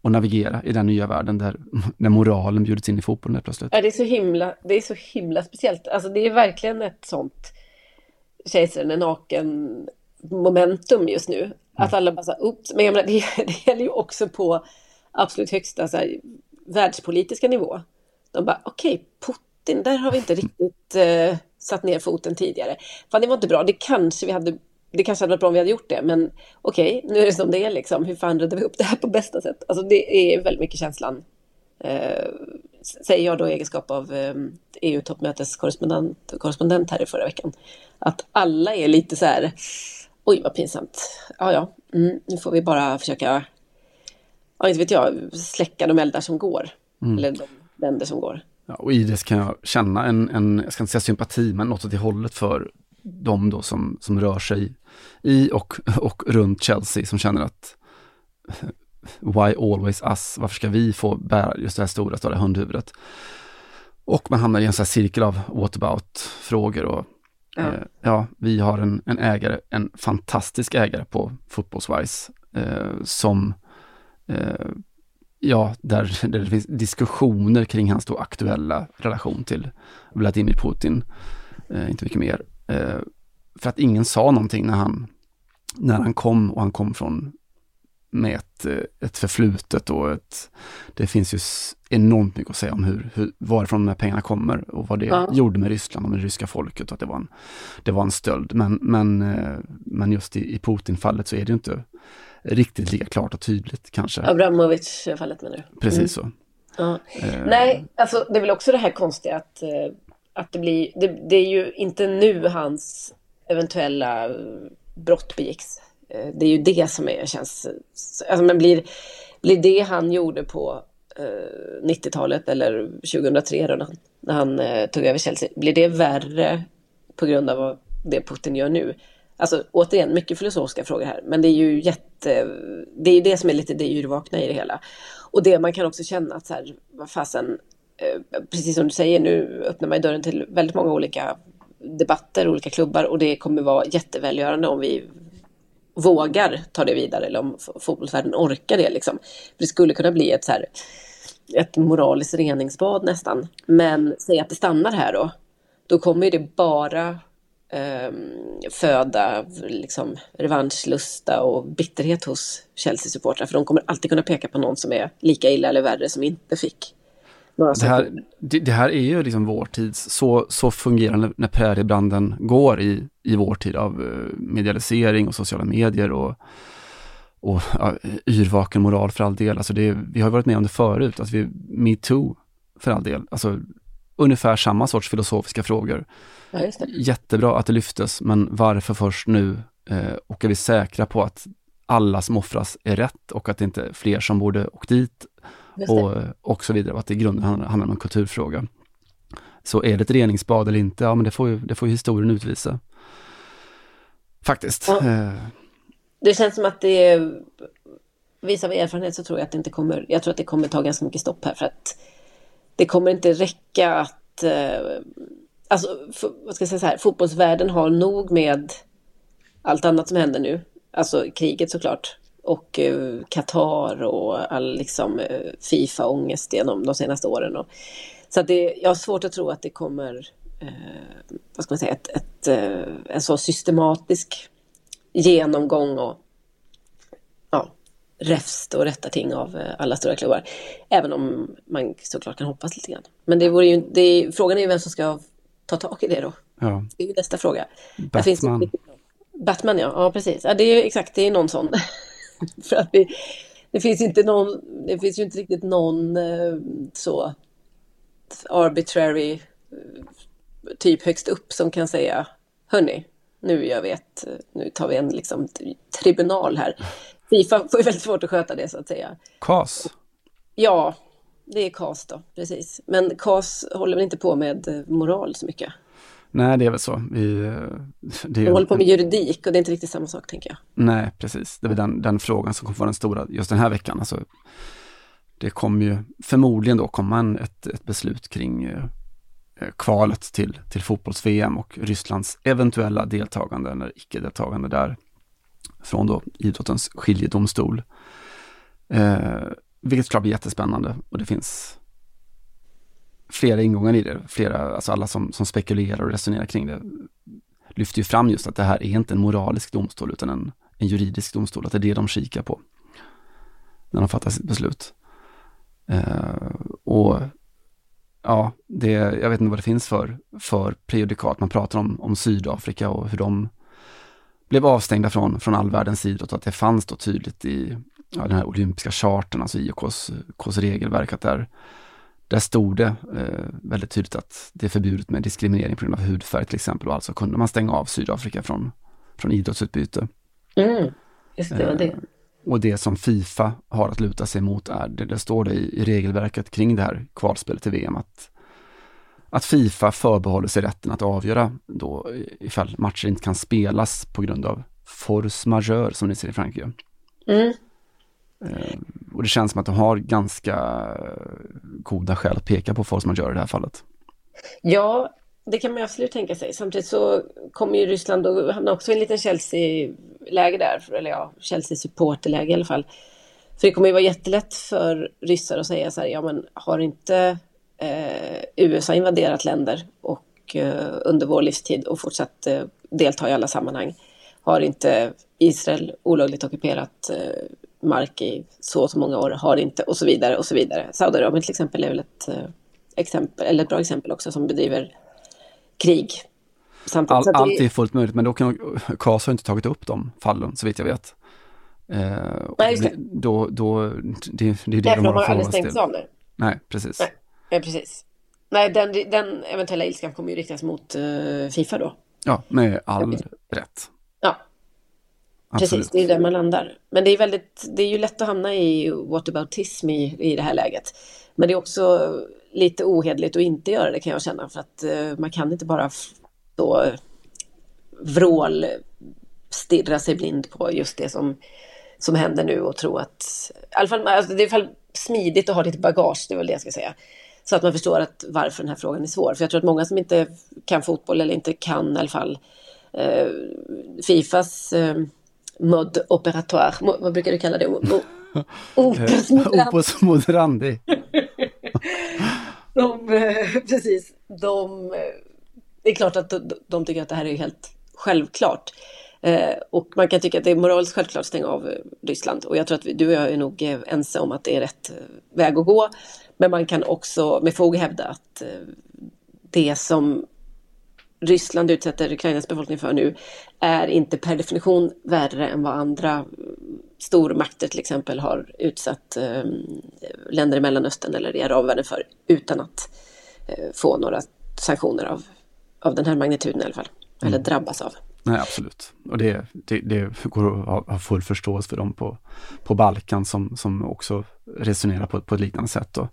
att navigera i den nya världen där, där moralen bjudits in i fotbollen helt plötsligt. Ja, det är så himla, det är så himla speciellt. Alltså det är verkligen ett sånt kejsaren är naken momentum just nu. Att alla bara så här, oops. Men jag menar, det, det gäller ju också på absolut högsta så här, världspolitiska nivå. De bara, okej, Putin, där har vi inte riktigt eh, satt ner foten tidigare. Fan, det var inte bra. Det kanske vi hade det kanske hade varit bra om vi hade gjort det, men okej, nu är det som det är liksom. Hur fan räddar vi upp det här på bästa sätt? Alltså det är väldigt mycket känslan. Eh, säger jag då i egenskap av eh, EU-toppmöteskorrespondent korrespondent här i förra veckan. Att alla är lite så här, oj vad pinsamt. Ja, ja, mm, nu får vi bara försöka, ja inte vet jag, släcka de eldar som går. Mm. Eller de länder som går. Ja, och i det kan jag känna en, en, jag ska inte säga sympati, men något åt det hållet för de då som, som rör sig i och, och runt Chelsea som känner att why always us? Varför ska vi få bära just det här stora, stora hundhuvudet? Och man hamnar i en sån här cirkel av whatabout-frågor och Ja. eh, ja, vi har en, en ägare, en fantastisk ägare på Fotbollswise eh, som eh, ja, där, där det finns diskussioner kring hans då aktuella relation till Vladimir Putin. Eh, inte mycket mer. Eh, för att ingen sa någonting när han, när han kom och han kom från med ett, eh, ett förflutet och ett, det finns ju enormt mycket att säga om hur, hur, varifrån de här pengarna kommer och vad det Ja. gjorde med Ryssland och med det ryska folket och att det var en, det var en stöld. Men, men, eh, men just i, i Putin-fallet så är det inte riktigt lika klart och tydligt kanske. Abramovic-fallet menar du? Precis Mm. så. Ja. Eh, Nej, alltså det är väl också det här konstiga att, eh, att det blir, det, det är ju inte nu hans eventuella eh, brott begicks. Eh, det är ju det som är, känns, eh, alltså men blir, blir det han gjorde på eh, 90-talet eller 2003 då när han, när han eh, tog över Chelsea, blir det värre på grund av det Putin gör nu? Alltså återigen, mycket filosofiska frågor här, men det är ju jätte, det är ju det som är lite det yrvakna i det hela. Och det man kan också känna att så här, vad fasen, Eh, precis som du säger, nu öppnar man dörren till väldigt många olika debatter, olika klubbar och det kommer vara jättevälgörande om vi vågar ta det vidare eller om fotbollsvärlden orkar det liksom. För det skulle kunna bli ett så här, ett moraliskt reningsbad nästan. Men säg att det stannar här då, då kommer det bara eh, föda liksom, revanschlusta och bitterhet hos Chelsea-supportrar. För de kommer alltid kunna peka på någon som är lika illa eller värre som inte fick några Det här, det, det här är ju liksom vår tids, så, så fungerar när, präriebranden går i, i vår tid av eh, medialisering och sociala medier och, och ja, yrvaken moral för all del. Alltså det, vi har varit med om det förut, alltså vi, metoo för all del. Alltså ungefär samma sorts filosofiska frågor. Ja. Jättebra att det lyftes, men varför först nu? Eh, och är vi säkra på att alla som offras är rätt och att det inte är fler som borde åkt dit. Och, och så vidare, och att det i grunden handlar, handlar om en kulturfråga. Så är det ett reningsbad eller inte? Ja, men det får ju, det får ju historien utvisa. Faktiskt. Ja. Eh, Det känns som att det vis av erfarenhet så tror jag att det inte kommer, jag tror att det kommer ta ganska mycket stopp här för att det kommer inte räcka att, eh, alltså vad ska jag säga så här, fotbollsvärlden har nog med allt annat som händer nu, alltså kriget såklart och eh, Qatar och all liksom eh, Fifa-ångest genom de senaste åren. Och, så det, jag har svårt att tro att det kommer, eh, vad ska man säga, ett, ett, eh, en så systematisk genomgång och ja, räfst och rätta ting av alla stora klubbar. Även om man såklart kan hoppas lite grann. Men det vore ju, det frågan är ju vem som ska ta tag i det då. ja. Det är ju nästa fråga. Batman. Batman ja, ja precis. Ja, det är ju exakt, det är någon sån. För att vi, det finns inte någon, det finns ju inte riktigt någon eh, så arbitrary eh, typ högst upp som kan säga hörni, nu vi ett, nu tar vi en liksom tribunal här. Fifa får ju väldigt svårt att sköta det så att säga. KAS. Ja, det är KAS då, precis. Men KAS håller väl inte på med eh, moral så mycket. Nej, det är väl så. Vi, eh, det De håller på med juridik och det är inte riktigt samma sak tänker jag. Nej, precis. Det är den, den frågan som kommer vara den stora just den här veckan. Alltså, det kommer ju förmodligen då komma en, ett, ett beslut kring eh, eh, kvalet till, till fotbolls-VM och Rysslands eventuella deltagande eller icke-deltagande där från då idrottens skiljedomstol. Eh, vilket såklart blir jättespännande och det finns flera ingångar i det. Flera, alltså alla som, som spekulerar och resonerar kring det lyfter ju fram just att det här är inte en moralisk domstol utan en, en juridisk domstol, att det är det de kikar på när de fattar sitt beslut. Eh, och ja, det, jag vet inte vad det finns för, för prejudikat. Man pratar om, om Sydafrika och hur de blev avstängda från, från all världens idrott och att det fanns då tydligt i ja, den här olympiska charten, alltså IOKs regelverk, att där, där stod det eh, väldigt tydligt att det är förbjudet med diskriminering på grund av hudfärg till exempel och alltså kunde man stänga av Sydafrika från, från idrottsutbyte. Mm, just det, var det. Eh, Och det som Fifa har att luta sig mot är, det, det står det i, i regelverket kring det här kvalspelet till VM, att, att Fifa förbehåller sig rätten att avgöra då ifall matcher inte kan spelas på grund av force majeure som ni ser i Frankrike. Mm. Eh, och det känns som att de har ganska goda skäl att peka på force majeure i det här fallet. Ja, det kan man absolut tänka sig. Samtidigt så kommer ju Ryssland att hamna också i en liten Chelsea-läge där, eller ja, Chelsea-supporterläge i alla fall. För det kommer ju vara jättelätt för ryssar att säga så här, ja men har inte eh, USA invaderat länder och eh, under vår livstid och fortsatt eh, delta i alla sammanhang? Har inte Israel olagligt ockuperat eh, mark i så och så många år? Har inte och så vidare och så vidare. Saudiarabien till exempel är väl ett eh, exempel, eller ett bra exempel också, som bedriver krig. All, det... Allt är fullt möjligt, men då kan KAS har inte tagit upp de fallen, så vitt jag vet. Eh, Nej, just det. Då, då, det, det är det de har att aldrig stängts av nu. Nej, precis. Nej, ja, precis. Nej, den, den eventuella ilskan kommer ju riktas mot uh, Fifa då. Ja, med all rätt. Absolut. precis. Det är där man landar. Men det är, väldigt, det är ju lätt att hamna i whataboutism i, i det här läget. Men det är också lite ohedligt att inte göra det kan jag känna. För att uh, man kan inte bara då vrål stirra sig blind på just det som som händer nu och tro att... I alla fall, alltså det är i alla fall smidigt att ha lite bagage, det är väl det jag ska säga. Så att man förstår att varför den här frågan är svår. För jag tror att många som inte kan fotboll eller inte kan i alla fall eh, Fifas eh, mode operatoire, vad brukar du kalla det? Opus moderandi. de, eh, precis, de, eh, det är klart att de, de tycker att det här är helt självklart. Eh, och man kan tycka att det är moraliskt självklart att stänga av eh, Ryssland. Och jag tror att vi, du och jag är nog eh, ense om att det är rätt väg att gå. Men man kan också med fog hävda att det som Ryssland utsätter Ukrainas befolkning för nu är inte per definition värre än vad andra stormakter till exempel har utsatt eh, länder i Mellanöstern eller i arabvärlden för utan att eh, få några sanktioner av, av den här magnituden i alla fall. Mm. Eller drabbas av. Nej, absolut. Och det, det, det går att ha full förståelse för dem på, på Balkan som, som också resonerar på, på ett liknande sätt då,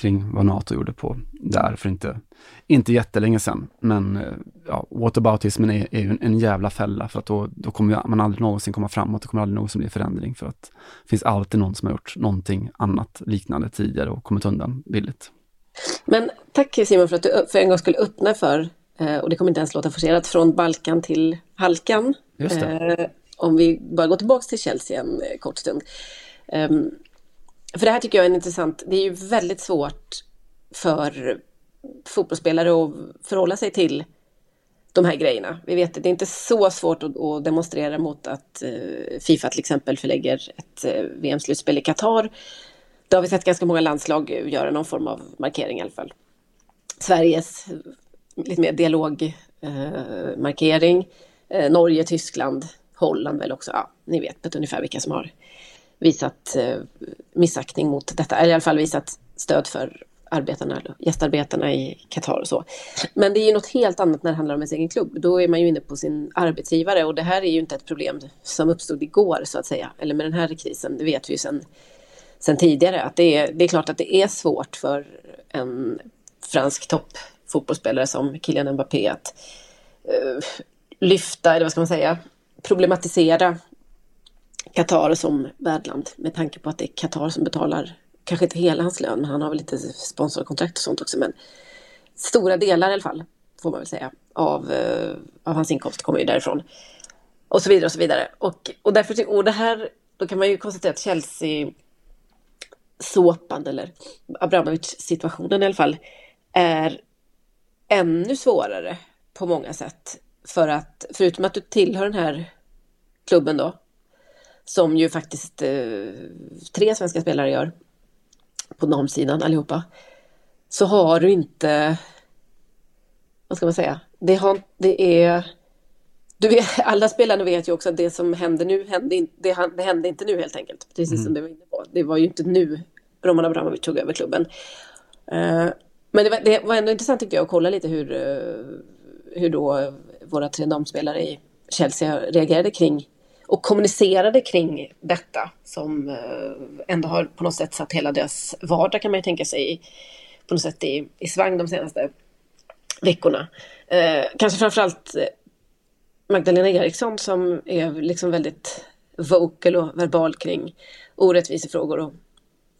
kring vad NATO gjorde på där för inte, inte jättelänge sedan. Men ja, whataboutismen är, är ju en, en jävla fälla för att då, då kommer man aldrig någonsin komma framåt, det kommer aldrig någonsin bli förändring för att det finns alltid någon som har gjort någonting annat liknande tidigare och kommit undan billigt. Men tack Simon för att du för en gång skulle öppna för Eh, och det kommer inte ens låta forcerat, från Balkan till Halkan. Eh, om vi bara går tillbaka till Chelsea en eh, kort stund. För det här tycker jag är intressant. Det är ju väldigt svårt för fotbollsspelare att förhålla sig till de här grejerna. Vi vet att det är inte så svårt att, demonstrera mot att eh, Fifa till exempel förlägger ett eh, VM-slutspel i Qatar. Det har vi sett ganska många landslag göra någon form av markering i alla fall. Sveriges eh, lite mer dialogmarkering. Norge, Tyskland, Holland väl också. Ja, ni vet ungefär vilka som har visat eh, missaktning mot detta, eller i alla fall visat stöd för arbetarna, gästarbetarna i Qatar och så. Men det är ju något helt annat när det handlar om ens egen klubb. Då är man ju inne på sin arbetsgivare och det här är ju inte ett problem som uppstod igår så att säga, eller med den här krisen. Det vet vi ju sedan, sen tidigare att det är, det är klart att det är svårt för en fransk toppfotbollsspelare som Kylian Mbappé att uh, lyfta, eller vad ska man säga, problematisera Qatar som värdland med tanke på att det är Qatar som betalar, kanske inte hela hans lön, men han har väl lite sponsorkontrakt och sånt också, men stora delar i alla fall, får man väl säga, av, eh, av hans inkomst kommer ju därifrån. Och så vidare och så vidare. Och, och därför, och det här, då kan man ju konstatera att Chelsea såpan eller Abramovic-situationen i alla fall är ännu svårare på många sätt. För att förutom att du tillhör den här klubben då, som ju faktiskt eh, tre svenska spelare gör på damsidan allihopa, så har du inte, vad ska man säga, det, har, det är du vet, alla spelarna vet ju också att det som hände nu hände, in, det, det hände inte nu helt enkelt. Precis mm. som du var inne på. Det var ju inte nu Roman Abramovic tog över klubben. Uh, men det var, det var ändå intressant tyckte jag att kolla lite hur, eh, hur då våra tre damspelare i Chelsea reagerade kring och kommunicerade kring detta som eh, ändå har på något sätt satt hela deras vardag kan man ju tänka sig på något sätt i, i svang de senaste veckorna. Eh, kanske framförallt eh, Magdalena Eriksson som är liksom väldigt vocal och verbal kring orättvisefrågor och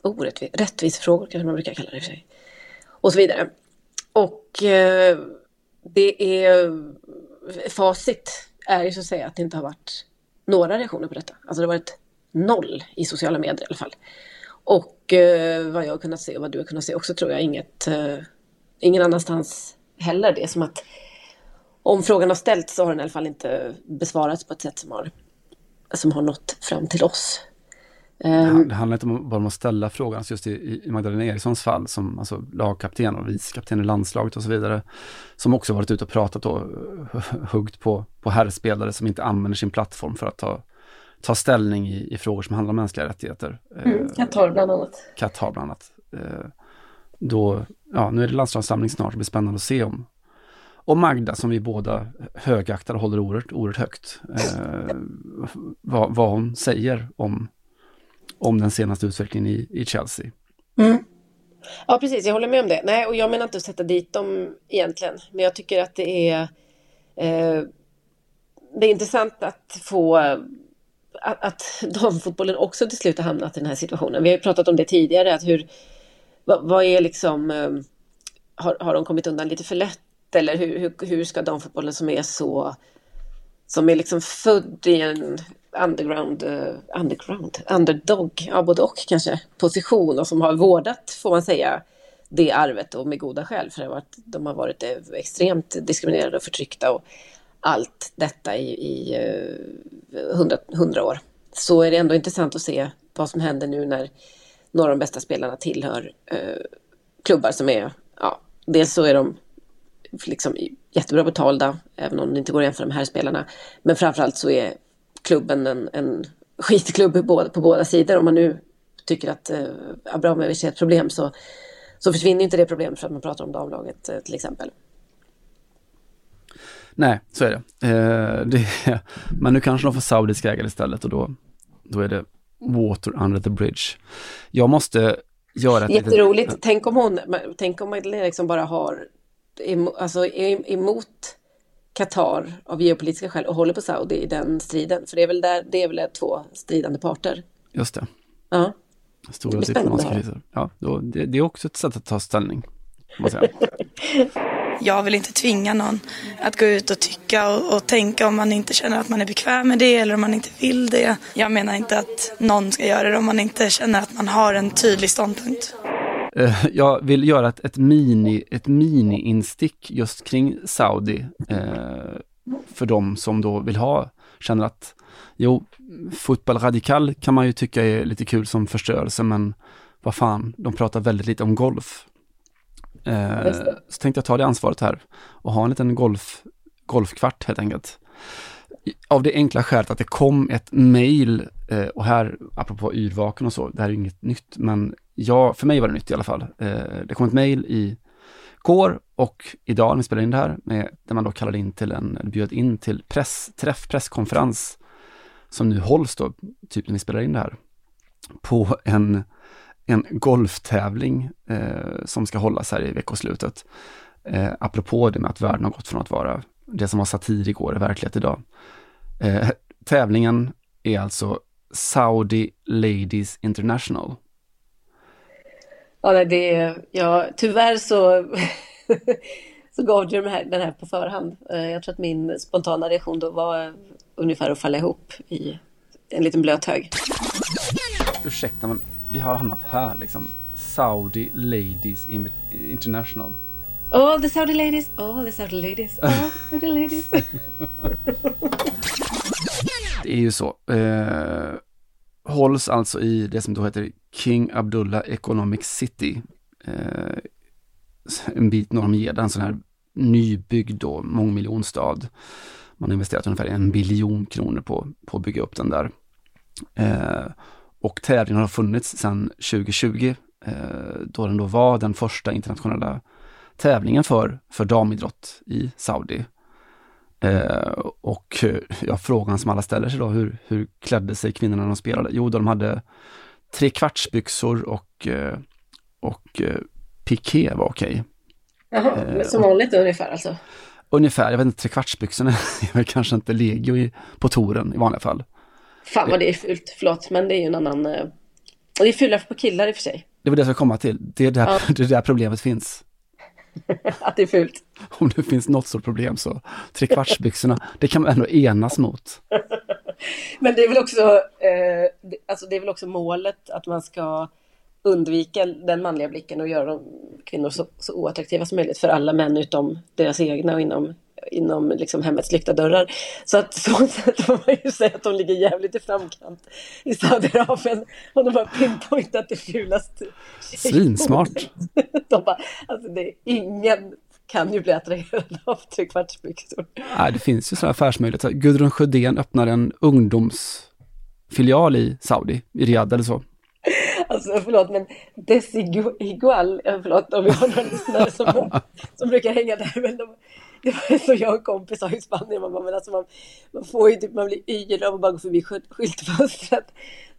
orättvis, rättvisefrågor kanske man brukar kalla det i sig och så vidare. Och eh, det är eh, facit är ju så att säga att det inte har varit några reaktioner på detta. Alltså det har varit noll i sociala medier i alla fall. Och eh, vad jag har kunnat se och vad du har kunnat se också tror jag inget, eh, ingen annanstans heller. Det är som att om frågan har ställts så har den i alla fall inte besvarats på ett sätt som har, som har nått fram till oss. Um, det handlar inte bara om att ställa frågan, alltså just i, i Magdalena Erikssons fall som alltså lagkapten och vicekapten i landslaget och så vidare, som också varit ute och pratat och huggt på, på herrspelare som inte använder sin plattform för att ta, ta ställning i, i frågor som handlar om mänskliga rättigheter. Mm, Qatar bland annat. Qatar bland annat. Eh, då, ja, nu är det landslagssamling snart, det blir spännande att se om, och Magda som vi båda högaktar och håller oerhört, oerhört högt, eh, vad, vad hon säger om om den senaste utvecklingen i, i Chelsea. Mm. Ja, precis. Jag håller med om det. Nej, och jag menar inte att sätta dit dem egentligen. Men jag tycker att det är... Eh, det är intressant att få... Att, att damfotbollen också till slut har hamnat i den här situationen. Vi har ju pratat om det tidigare, att hur... Vad, vad är liksom... Eh, har, har de kommit undan lite för lätt? Eller hur, hur, hur ska damfotbollen som är så... Som är liksom född i en underground, uh, underground, underdog, ja både och kanske, position och som har vårdat, får man säga, det arvet och med goda skäl för att de har varit eh, extremt diskriminerade och förtryckta och allt detta i, i uh, hundra, hundra år. Så är det ändå intressant att se vad som händer nu när några av de bästa spelarna tillhör uh, klubbar som är, ja, dels så är de liksom jättebra betalda, även om det inte går att jämföra med här spelarna. Men framförallt så är klubben en, en skitklubb på båda, på båda sidor. Om man nu tycker att eh, Abramovic är ett problem så, så försvinner inte det problemet för att man pratar om damlaget eh, till exempel. Nej, så är det. Eh, det. Men nu kanske de får saudiska ägare istället och då, då är det water under the bridge. Jag måste göra ett Jätteroligt. Litet... Tänk om hon, tänk om Madeleine liksom bara har, alltså emot Qatar av geopolitiska skäl och håller på Saudi i den striden. För det är väl, där, det är väl två stridande parter. Just det. Ja. Stora diplomatiska kriser. Ja, då, det, det, är också ett sätt att ta ställning. Jag vill inte tvinga någon att gå ut och tycka och, och, tänka om man inte känner att man är bekväm med det eller om man inte vill det. Jag menar inte att någon ska göra det om man inte känner att man har en tydlig ståndpunkt. Eh, jag vill göra ett, ett mini, ett mini-instick just kring Saudi. Eh, för de som då vill ha, känner att jo, fotboll radikal kan man ju tycka är lite kul som förstörelse, men vad fan, de pratar väldigt lite om golf. Eh, så tänkte jag ta det ansvaret här och ha en liten golf, golfkvart helt enkelt. Av det enkla skälet att det kom ett mail, eh, och här, apropå yrvaken och så, det här är inget nytt, men ja, för mig var det nytt i alla fall. Eh, det kom ett mejl i går och idag när vi spelade in det här, med, där man då kallade in till en, bjöd in till pressträff, presskonferens, som nu hålls då, typ när vi spelar in det här, på en, en golftävling eh, som ska hållas här i veckoslutet. Eh, apropå det med att världen har gått från att vara det som var satir igår är verklighet idag. Eh, tävlingen är alltså Saudi Ladies International. Ja, det, ja, tyvärr så, så gav du den här, den här på förhand. Eh, jag tror att min spontana reaktion då var ungefär att falla ihop i en liten blöt hög. Ursäkta, men vi har hamnat här liksom. Saudi Ladies International. All the Saudi ladies, all the Saudi ladies, all the ladies. det är ju så. Eh, hålls alltså i det som då heter King Abdullah Economic City. Eh, en bit norr om Jeddah, en sån här nybyggd då, mångmiljonstad. Man har investerat ungefär en biljon kronor på, på att bygga upp den där. Eh, och tävlingen har funnits sedan 2020, eh, då den då var den första internationella tävlingen för, för damidrott i Saudi. Eh, och ja, frågan som alla ställer sig då, hur, hur klädde sig kvinnorna när de spelade? Jo, de hade tre kvartsbyxor och, eh, och eh, piké var okej. Jaha, eh, som vanligt ungefär alltså? Ungefär, jag vet inte, trekvartsbyxorna är väl kanske inte legio i, på toren i vanliga fall. Fan vad det är fult, förlåt, men det är ju en annan... Det är fulare på killar i och för sig. Det var det jag skulle komma till. Det är där, ja. det är där problemet finns. att det är fult. Om det finns något stort problem så trekvartsbyxorna, det kan man ändå enas mot. Men det är väl också, eh, alltså det är väl också målet att man ska undvika den manliga blicken och göra de kvinnor så, så oattraktiva som möjligt för alla män utom deras egna och inom, inom liksom hemmets lyckta dörrar. Så att så sätt får man ju säga att de ligger jävligt i framkant i Saudiarabien och de har pinpointat det fulaste. Svinsmart. De bara, alltså det är ingen kan ju bli attraherad av trekvartsbyxor. Nej, det finns ju sådana affärsmöjligheter. Gudrun Sjödén öppnar en ungdomsfilial i Saudi, i Riyadh eller så. Alltså förlåt men desigual, eh, förlåt om vi har några lyssnare som, som brukar hänga där. Men de, det var så jag och kompis sa i Spanien, man, bara, men alltså man, man får ju typ, man blir yr av att bara gå förbi skylt- skyltfönstret.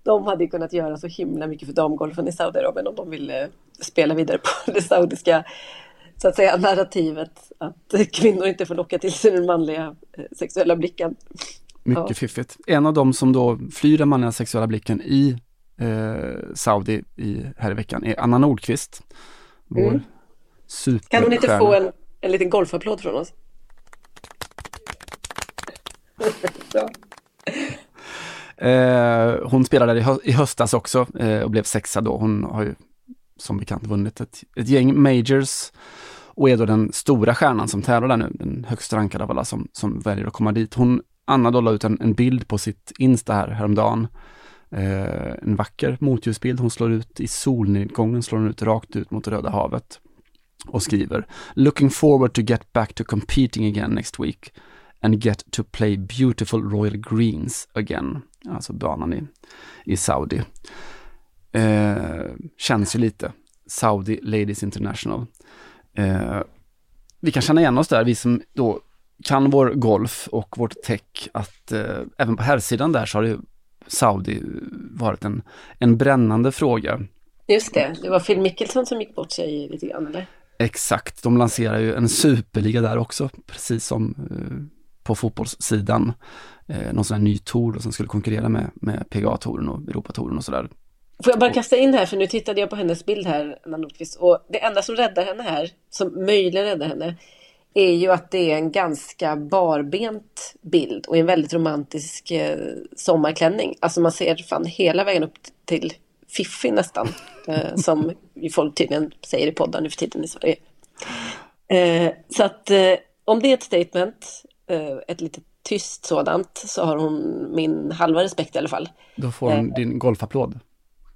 De hade kunnat göra så himla mycket för damgolfen i Saudiarabien om de ville spela vidare på det saudiska så att säga narrativet att kvinnor inte får locka till sig den manliga eh, sexuella blicken. Mycket Ja. fiffigt. En av dem som då flyr den manliga sexuella blicken i eh, Saudi i, här i veckan är Anna Nordqvist. Vår Mm. Kan hon inte få en, en liten golfapplåd från oss? Eh, hon spelade i, hö i höstas också eh, och blev sexa då. Hon har ju som bekant vunnit ett, ett gäng majors och är då den stora stjärnan som tävlar där nu, den högst rankade av alla som, som väljer att komma dit. Hon, Anna då la ut en, en bild på sitt Insta här häromdagen. Eh, en vacker motljusbild. Hon slår ut i solnedgången, slår hon ut rakt ut mot Röda havet och skriver Looking forward to get back to competing again next week and get to play beautiful Royal Greens again. Alltså banan i, i Saudi. Eh, känns ju lite Saudi Ladies International. Eh, vi kan känna igen oss där, vi som då kan vår golf och vårt tech, att eh, även på herrsidan där så har det ju Saudi varit en, en brännande fråga. Just det, det var Phil Mickelson som gick bort sig lite grann eller? Exakt, de lanserar ju en superliga där också, precis som eh, på fotbollssidan. Eh, någon sån här ny tour som skulle konkurrera med, med PGA-touren och Europatouren och sådär. Får jag bara kasta in här, för nu tittade jag på hennes bild här, Anna Nordqvist, och det enda som räddar henne här, som möjligen räddar henne, är ju att det är en ganska barbent bild och en väldigt romantisk eh, sommarklänning. Alltså man ser fan hela vägen upp till Fiffi nästan, eh, som folk tydligen säger i poddar nu för tiden i Sverige. Eh, så att eh, om det är ett statement, eh, ett lite tyst sådant, så har hon min halva respekt i alla fall. Då får hon din golfapplåd.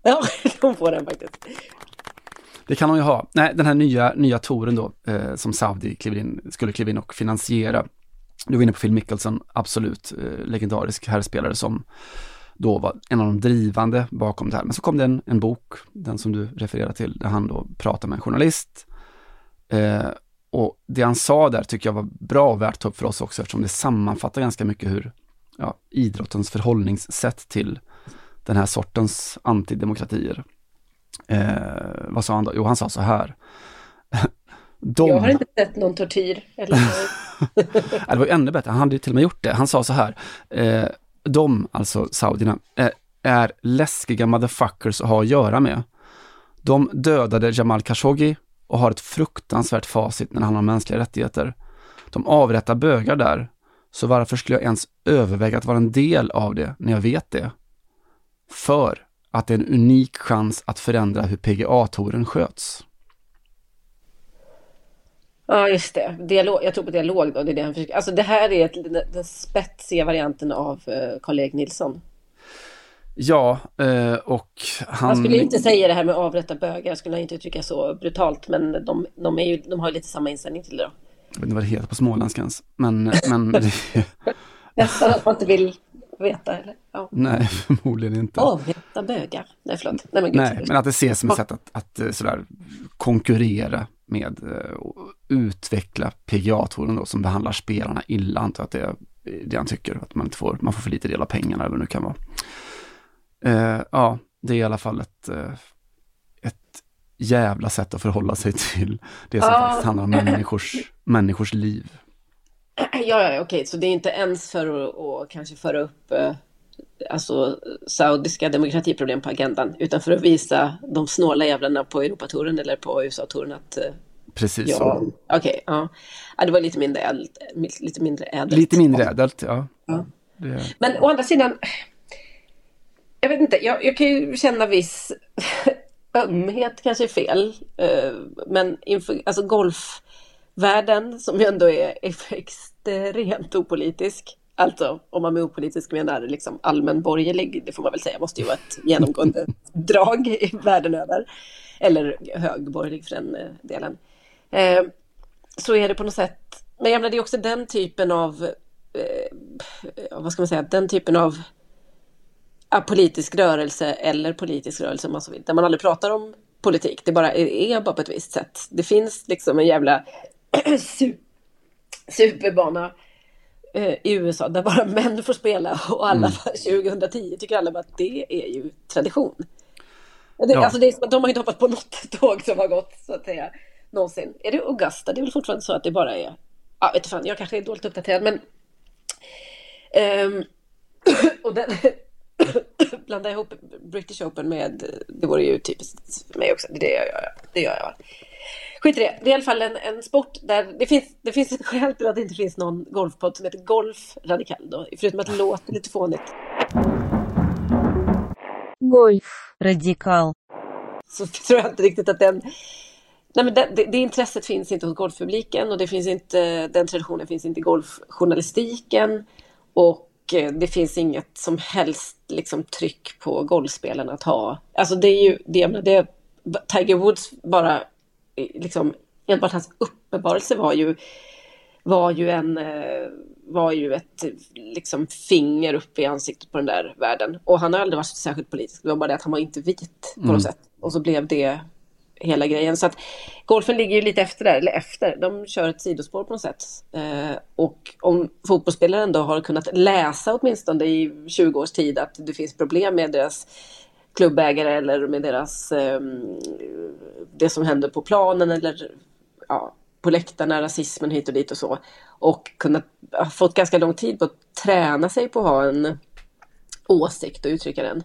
Ja, hon får den faktiskt. Det kan hon ju ha. Nej, den här nya, nya touren då, eh, som Saudi kliver in, skulle kliva in och finansiera. Du var inne på Phil Mickelson, absolut, eh, legendarisk herrspelare som då var en av de drivande bakom det här. Men så kom det en, en bok, den som du refererar till, där han då pratar med en journalist. Eh, och det han sa där tycker jag var bra och värt att ta upp för oss också, eftersom det sammanfattar ganska mycket hur ja, idrottens förhållningssätt till den här sortens antidemokratier. Eh, vad sa han då? Jo, han sa så här. De... Jag har inte sett någon tortyr. Eller... Det var ännu bättre, han hade ju till och med gjort det. Han sa så här, eh, de, alltså saudierna, är, är läskiga motherfuckers att ha att göra med. De dödade Jamal Khashoggi och har ett fruktansvärt facit när det handlar om mänskliga rättigheter. De avrättar bögar där, så varför skulle jag ens överväga att vara en del av det när jag vet det? För att det är en unik chans att förändra hur PGA-touren sköts. Ja, just det. Dialog, jag tror på dialog då. Det, är det, han försöker. Alltså, det här är ett, den, spetsiga varianten av uh, Karl-Erik Nilsson. Ja, eh, och han... Han skulle inte säga det här med avrätta bögar, skulle han inte uttrycka så brutalt, men de, de, är ju, de har ju lite samma inställning till det då. Jag vet inte vad det heter på småländska ens, men... men det, Nästan att man inte vill veta, eller? Ja. nej, förmodligen inte. Avrätta bögar. Nej, förlåt. Nej, men, gud, Nej, men att det ses som ett sätt att, att eh, sådär konkurrera med eh, utveckla PGA-touren då som behandlar spelarna illa, antar jag att det är det han tycker, att man inte får, man får för lite del av pengarna eller vad det nu kan vara. Eh, ja, det är i alla fall ett, eh, ett jävla sätt att förhålla sig till det som Ja. faktiskt handlar om människors, människors liv. Ja, ja, okej, så det är inte ens för att, att kanske föra upp eh, alltså, saudiska demokratiproblem på agendan, utan för att visa de snåla jävlarna på Europatouren eller på USA-touren att eh, Precis ja. så. Okej, ja. ja. Det var lite mindre ädelt. Lite mindre ädelt. Lite mindre ädelt, ja. Ja. Det, Men å andra sidan, jag vet inte, jag, jag kan ju känna viss ömhet kanske är fel. eh, Men inför, alltså golfvärlden som ju ändå är extremt opolitisk. Alltså om man med opolitisk menar liksom allmänborgerlig, det får man väl säga, måste ju vara ett genomgående drag i världen över. Eller högborgerlig för den eh, delen. Eh, Så är det på något sätt, men jag menar det är också den typen av, eh, vad ska man säga, den typen av politisk rörelse eller politisk rörelse om man så vill, där man aldrig pratar om politik. Det bara är, är bara på ett visst sätt. Det finns liksom en jävla su- superbana eh, i USA där bara män får spela och alla Mm. 2010 tycker alla att det är ju tradition. Det, Ja. alltså det de har inte hoppat på något tåg som har gått så att säga någonsin. Är det Augusta? Det är väl fortfarande så att det bara är... Ja, vet fan, jag kanske är dåligt uppdaterad, men... Um, och den... blanda ihop British Open med... Det vore ju typiskt för mig också. Det gör jag. Det gör jag. Skit i det. Det är i alla fall en, en sport där det finns, det finns ett skäl till att det inte finns någon golfpodd som heter Golf Radikal då, förutom att det låter lite fånigt. Golf Radikal. Så tror jag inte riktigt att den Nej, men det, det, det intresset finns inte hos golfpubliken och det finns inte, den traditionen finns inte i golfjournalistiken. Och eh, det finns inget som helst liksom, tryck på golfspelarna att ha. Alltså det är ju, det, det, Tiger Woods bara, eh, liksom, enbart hans uppenbarelse var ju, var ju en, eh, var ju ett liksom, finger upp i ansiktet på den där världen. Och han har aldrig varit särskilt politisk, det var bara det att han var inte vit på Mm. något sätt. Och så blev det hela grejen. Så att golfen ligger ju lite efter där, eller efter. De kör ett sidospår på något sätt. Eh, och om fotbollsspelaren då har kunnat läsa åtminstone i 20 års tid att det finns problem med deras klubbägare eller med deras eh, det som händer på planen eller ja, på läktarna, rasismen hit och dit och så. Och kunnat, ha fått ganska lång tid på att träna sig på att ha en åsikt och uttrycka den.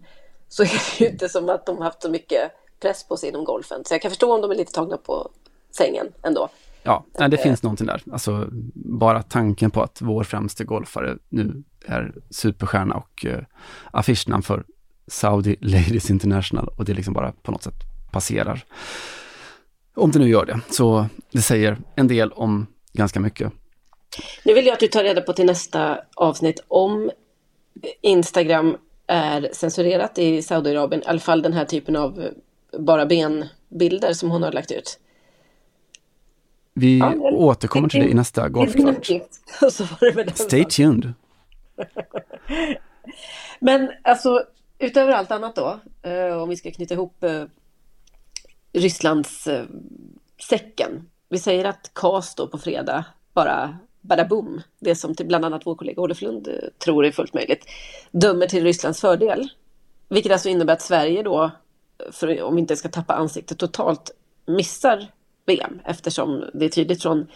Så är det ju inte som att de haft så mycket press på sig inom golfen. Så jag kan förstå om de är lite tagna på sängen ändå. Ja, nej, det finns någonting där. Alltså, bara tanken på att vår främste golfare nu är superstjärna och uh, affischnamn för Saudi Ladies International och det liksom bara på något sätt passerar. Om det nu gör det, så det säger en del om ganska mycket. Nu vill jag att du tar reda på till nästa avsnitt om Instagram är censurerat i Saudiarabien. I alla fall den här typen av eh, bara benbilder som hon har lagt ut. Vi Ja, återkommer till det i nästa golfkvart. Stay tuned. Men alltså, utöver allt annat då, eh, om vi ska knyta ihop eh, Rysslands eh, säcken. Vi säger att KAS då på fredag bara bada boom, det som till bland annat vår kollega Olof Lund tror är fullt möjligt, dömer till Rysslands fördel. Vilket alltså innebär att Sverige då, för, om vi inte ska tappa ansiktet totalt, missar VM eftersom det är tydligt från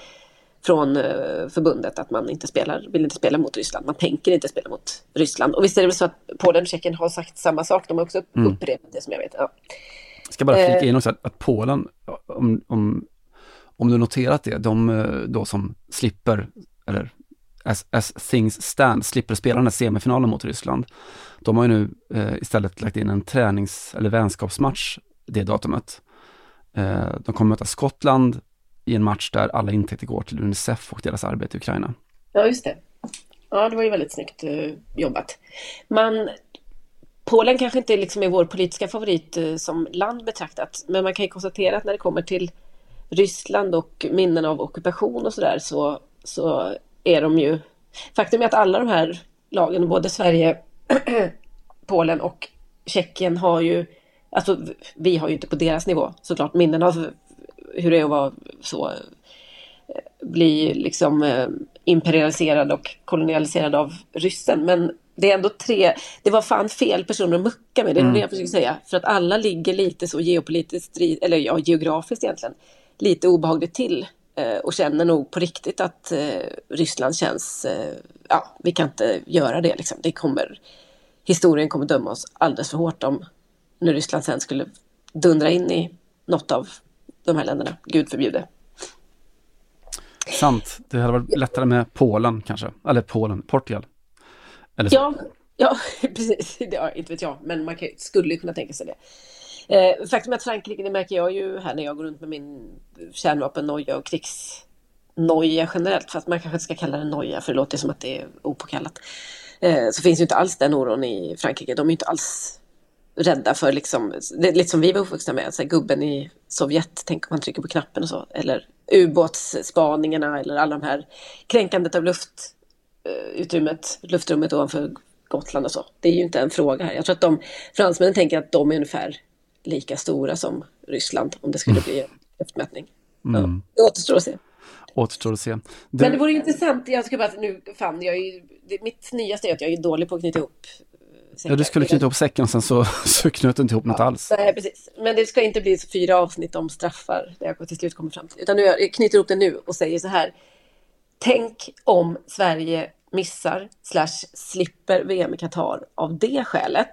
från eh, förbundet att man inte spelar, vill inte spela mot Ryssland. Man tänker inte spela mot Ryssland. Och visst är det väl så att Polen och Tjeckien har sagt samma sak. De har också Mm. upprepat det som jag vet. Ja. ska bara flika Eh. in också att, att Polen, om, om, om du noterat det, de eh, då som slipper, eller as, as things stand, slipper spela den här semifinalen mot Ryssland, de har ju nu eh, istället lagt in en tränings eller vänskapsmatch det datumet. Eh, de kommer möta Skottland i en match där alla intäkter går till Unicef och deras arbete i Ukraina. ja, just det. Ja, det var ju väldigt snyggt eh, jobbat. Man, Polen kanske inte liksom är vår politiska favorit eh, som land betraktat, men man kan ju konstatera att när det kommer till Ryssland och minnen av ockupation och sådär så, så är de ju... Faktum är att alla de här lagen, både Sverige, Polen och Tjeckien har ju... Alltså vi har ju inte på deras nivå såklart minnen av hur det är att vara så bli liksom eh, imperialiserad och kolonialiserad av ryssen. Men det är ändå tre, det var fan fel personer att mucka med, det är Mm. det jag försöker säga. För att alla ligger lite så geopolitiskt, eller ja, geografiskt egentligen, lite obehagligt till. Eh, och känner nog på riktigt att eh, Ryssland känns, eh, ja, vi kan inte göra det liksom. Det kommer, historien kommer döma oss alldeles för hårt om när Ryssland sen skulle dundra in i något av de här länderna, gud förbjude. Sant. Det hade varit lättare med Polen kanske. Eller Polen, Portugal. Eller. Ja, ja precis. Ja, inte vet jag, men man kan, skulle kunna tänka sig det. Eh, faktum är att Frankrike, det märker jag ju här när jag går runt med min kärnvapennoja och krigsnoja generellt, fast man kanske inte ska kalla det noja för det låter som att det är opåkallat. Eh, så finns ju inte alls den oron i Frankrike. De är inte alls rädda för liksom, det är lite som vi var uppvuxna med, så här, gubben i Sovjet, tänk om man trycker på knappen och så, eller ubåtsspaningarna eller alla de här kränkandet av luftutrymmet, eh, luftrummet ovanför Gotland och så. Det är ju inte en fråga här. Jag tror att de, fransmännen tänker att de är ungefär lika stora som Ryssland om det skulle bli en luftmätning. Ja, Mm. det återstår att se. Återstår att se. Det, Men det vore intressant, jag ska bara, nu, fan, jag är ju, det, mitt nyaste är att jag är dålig på att knyta ihop ja, du skulle knyta ihop säcken sen så, så knöt du inte ihop något alls. Nej, precis. Men det ska inte bli så fyra avsnitt om straffar, det jag till slut kommer fram till. Utan nu, jag knyter ihop det nu och säger så här. Tänk om Sverige missar, slash slipper VM i Qatar av det skälet.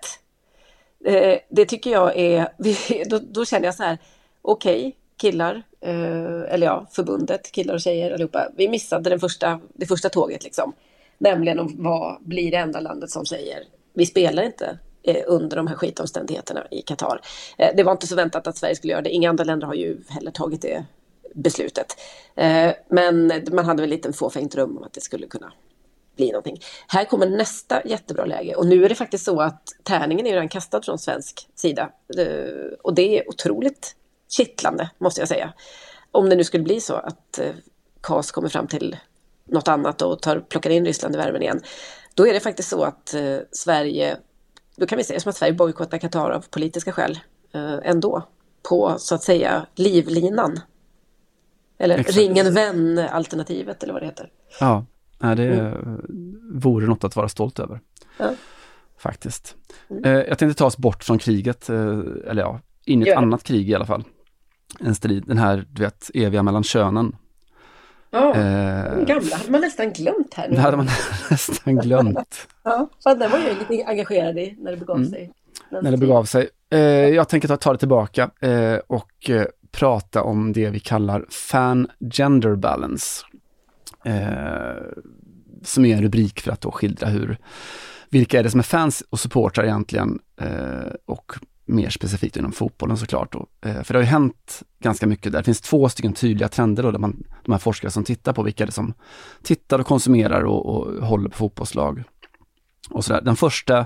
Eh, det tycker jag är, då, då känner jag så här, okej, killar, eh, eller ja, förbundet, killar och tjejer allihopa, vi missade den första, det första tåget liksom. Nämligen att vad blir det enda landet som säger, vi spelar inte eh, under de här skitomständigheterna i Qatar. Eh, det var inte så väntat att Sverige skulle göra det, inga andra länder har ju heller tagit det beslutet. Eh, men man hade väl en liten fåfängt rum om att det skulle kunna bli någonting. Här kommer nästa jättebra läge och nu är det faktiskt så att tärningen är redan kastad från svensk sida. Eh, Och det är otroligt kittlande måste jag säga. Om det nu skulle bli så att eh, KAS kommer fram till något annat och tar, plockar in Ryssland i värmen igen. Då är det faktiskt så att eh, Sverige, då kan vi säga som att Sverige bojkottar Qatar av politiska skäl ändå. På så att säga livlinan. Eller Exakt. ring en vän-alternativet eller vad det heter. Ja, nej, det vore något att vara stolt över. Ja. Faktiskt. Eh, jag tänkte ta oss bort från kriget, eh, eller ja, in i ett annat krig i alla fall. En strid, den här, du vet, eviga mellan könen. Ja, Eh, den gamla hade man nästan glömt här nu. det hade man nästan glömt Ja, fan, den var jag lite engagerad i när det begav Mm. sig. när det begav sig. Eh, jag tänker ta, ta det tillbaka eh, och prata om det vi kallar fan gender balance. Eh, som är en rubrik för att då skildra hur, vilka är det som är fans och supportrar egentligen eh, och mer specifikt inom fotbollen såklart. Då. Eh, för det har ju hänt ganska mycket där. Det finns två stycken tydliga trender då, där man, de här forskare som tittar på vilka är det som tittar och konsumerar och, och håller på fotbollslag. Och sådär. Den första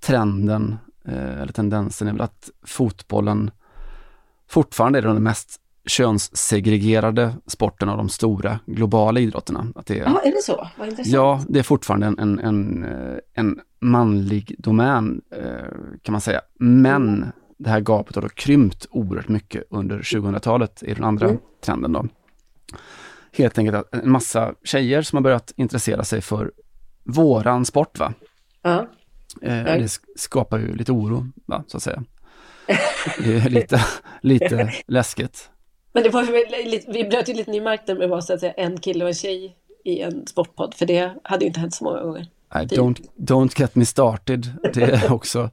trenden eh, eller tendensen är väl att fotbollen fortfarande är den mest könssegregerade sporten av de stora globala idrotterna. Att det är, Ja, är det så? Vad intressant. Ja, det är fortfarande en, en, en, eh, en manlig domän eh, kan man säga. Men det här gapet har då krympt oerhört mycket under 2000-talet i den andra Mm. trenden då. Helt enkelt att en massa tjejer som har börjat intressera sig för våran sport va. Ja. Eh. Det sk- skapar ju lite oro, va, så att säga. Det är lite, lite läskigt. Men det var väl vi bröt ju lite ny mark där med bara så att säga en kille och en tjej i en sportpodd, för det hade ju inte hänt så många gånger. Nej, don't, don't get me started. Det är också...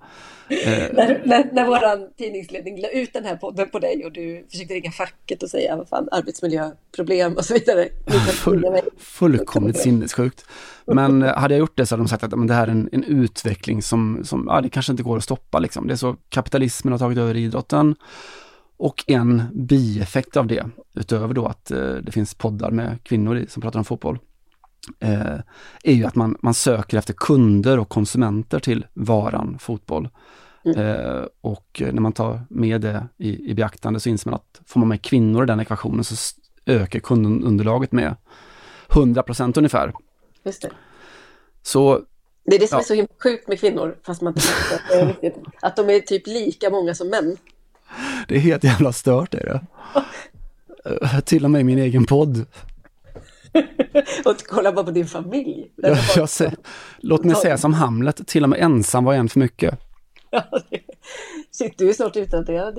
Eh, När, när, när våran tidningsledning la ut den här podden på dig och du försökte ringa facket och säga vad fan, arbetsmiljöproblem och så vidare. Full, fullkomligt sinnessjukt. Men eh, hade jag gjort det så hade de sagt att men det här är en, en utveckling som, som ja, det kanske inte går att stoppa. Liksom. Det är så kapitalismen har tagit över idrotten. Och en bieffekt av det, utöver då att eh, det finns poddar med kvinnor i, som pratar om fotboll, eh, är ju att man, man söker efter kunder och konsumenter till varan fotboll. Eh, och när man tar med det i, i beaktande så inser man att får man med kvinnor i den ekvationen så ökar kundunderlaget med 100% ungefär. Just det. Så Det är det som Ja. är så himla sjukt med kvinnor, fast man inte att det är riktigt. Att de är typ lika många som män. det är helt jävla stört är det. Eh, till och med i min egen podd. Och kolla bara på din familj. Jag, jag, sä- låt mig säga som Hamlet, till och med ensam var en för mycket. Shit, du är snart utdaterad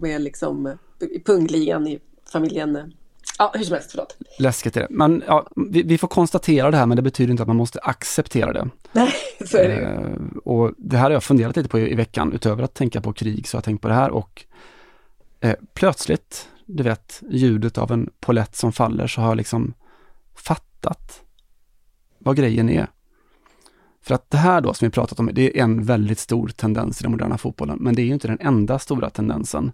med liksom, i pungligan i familjen. Ja, hur som helst, förlåt. Läskigt är det. Men ja, vi, vi får konstatera det här, men det betyder inte att man måste acceptera det. Nej, så är det ju. Eh, och det här har jag funderat lite på i, i veckan, utöver att tänka på krig, så har jag tänkt på det här och eh, plötsligt, du vet, ljudet av en polett som faller, så har jag liksom fattat vad grejen är. För att det här då som vi pratat om, det är en väldigt stor tendens i den moderna fotbollen, men det är ju inte den enda stora tendensen.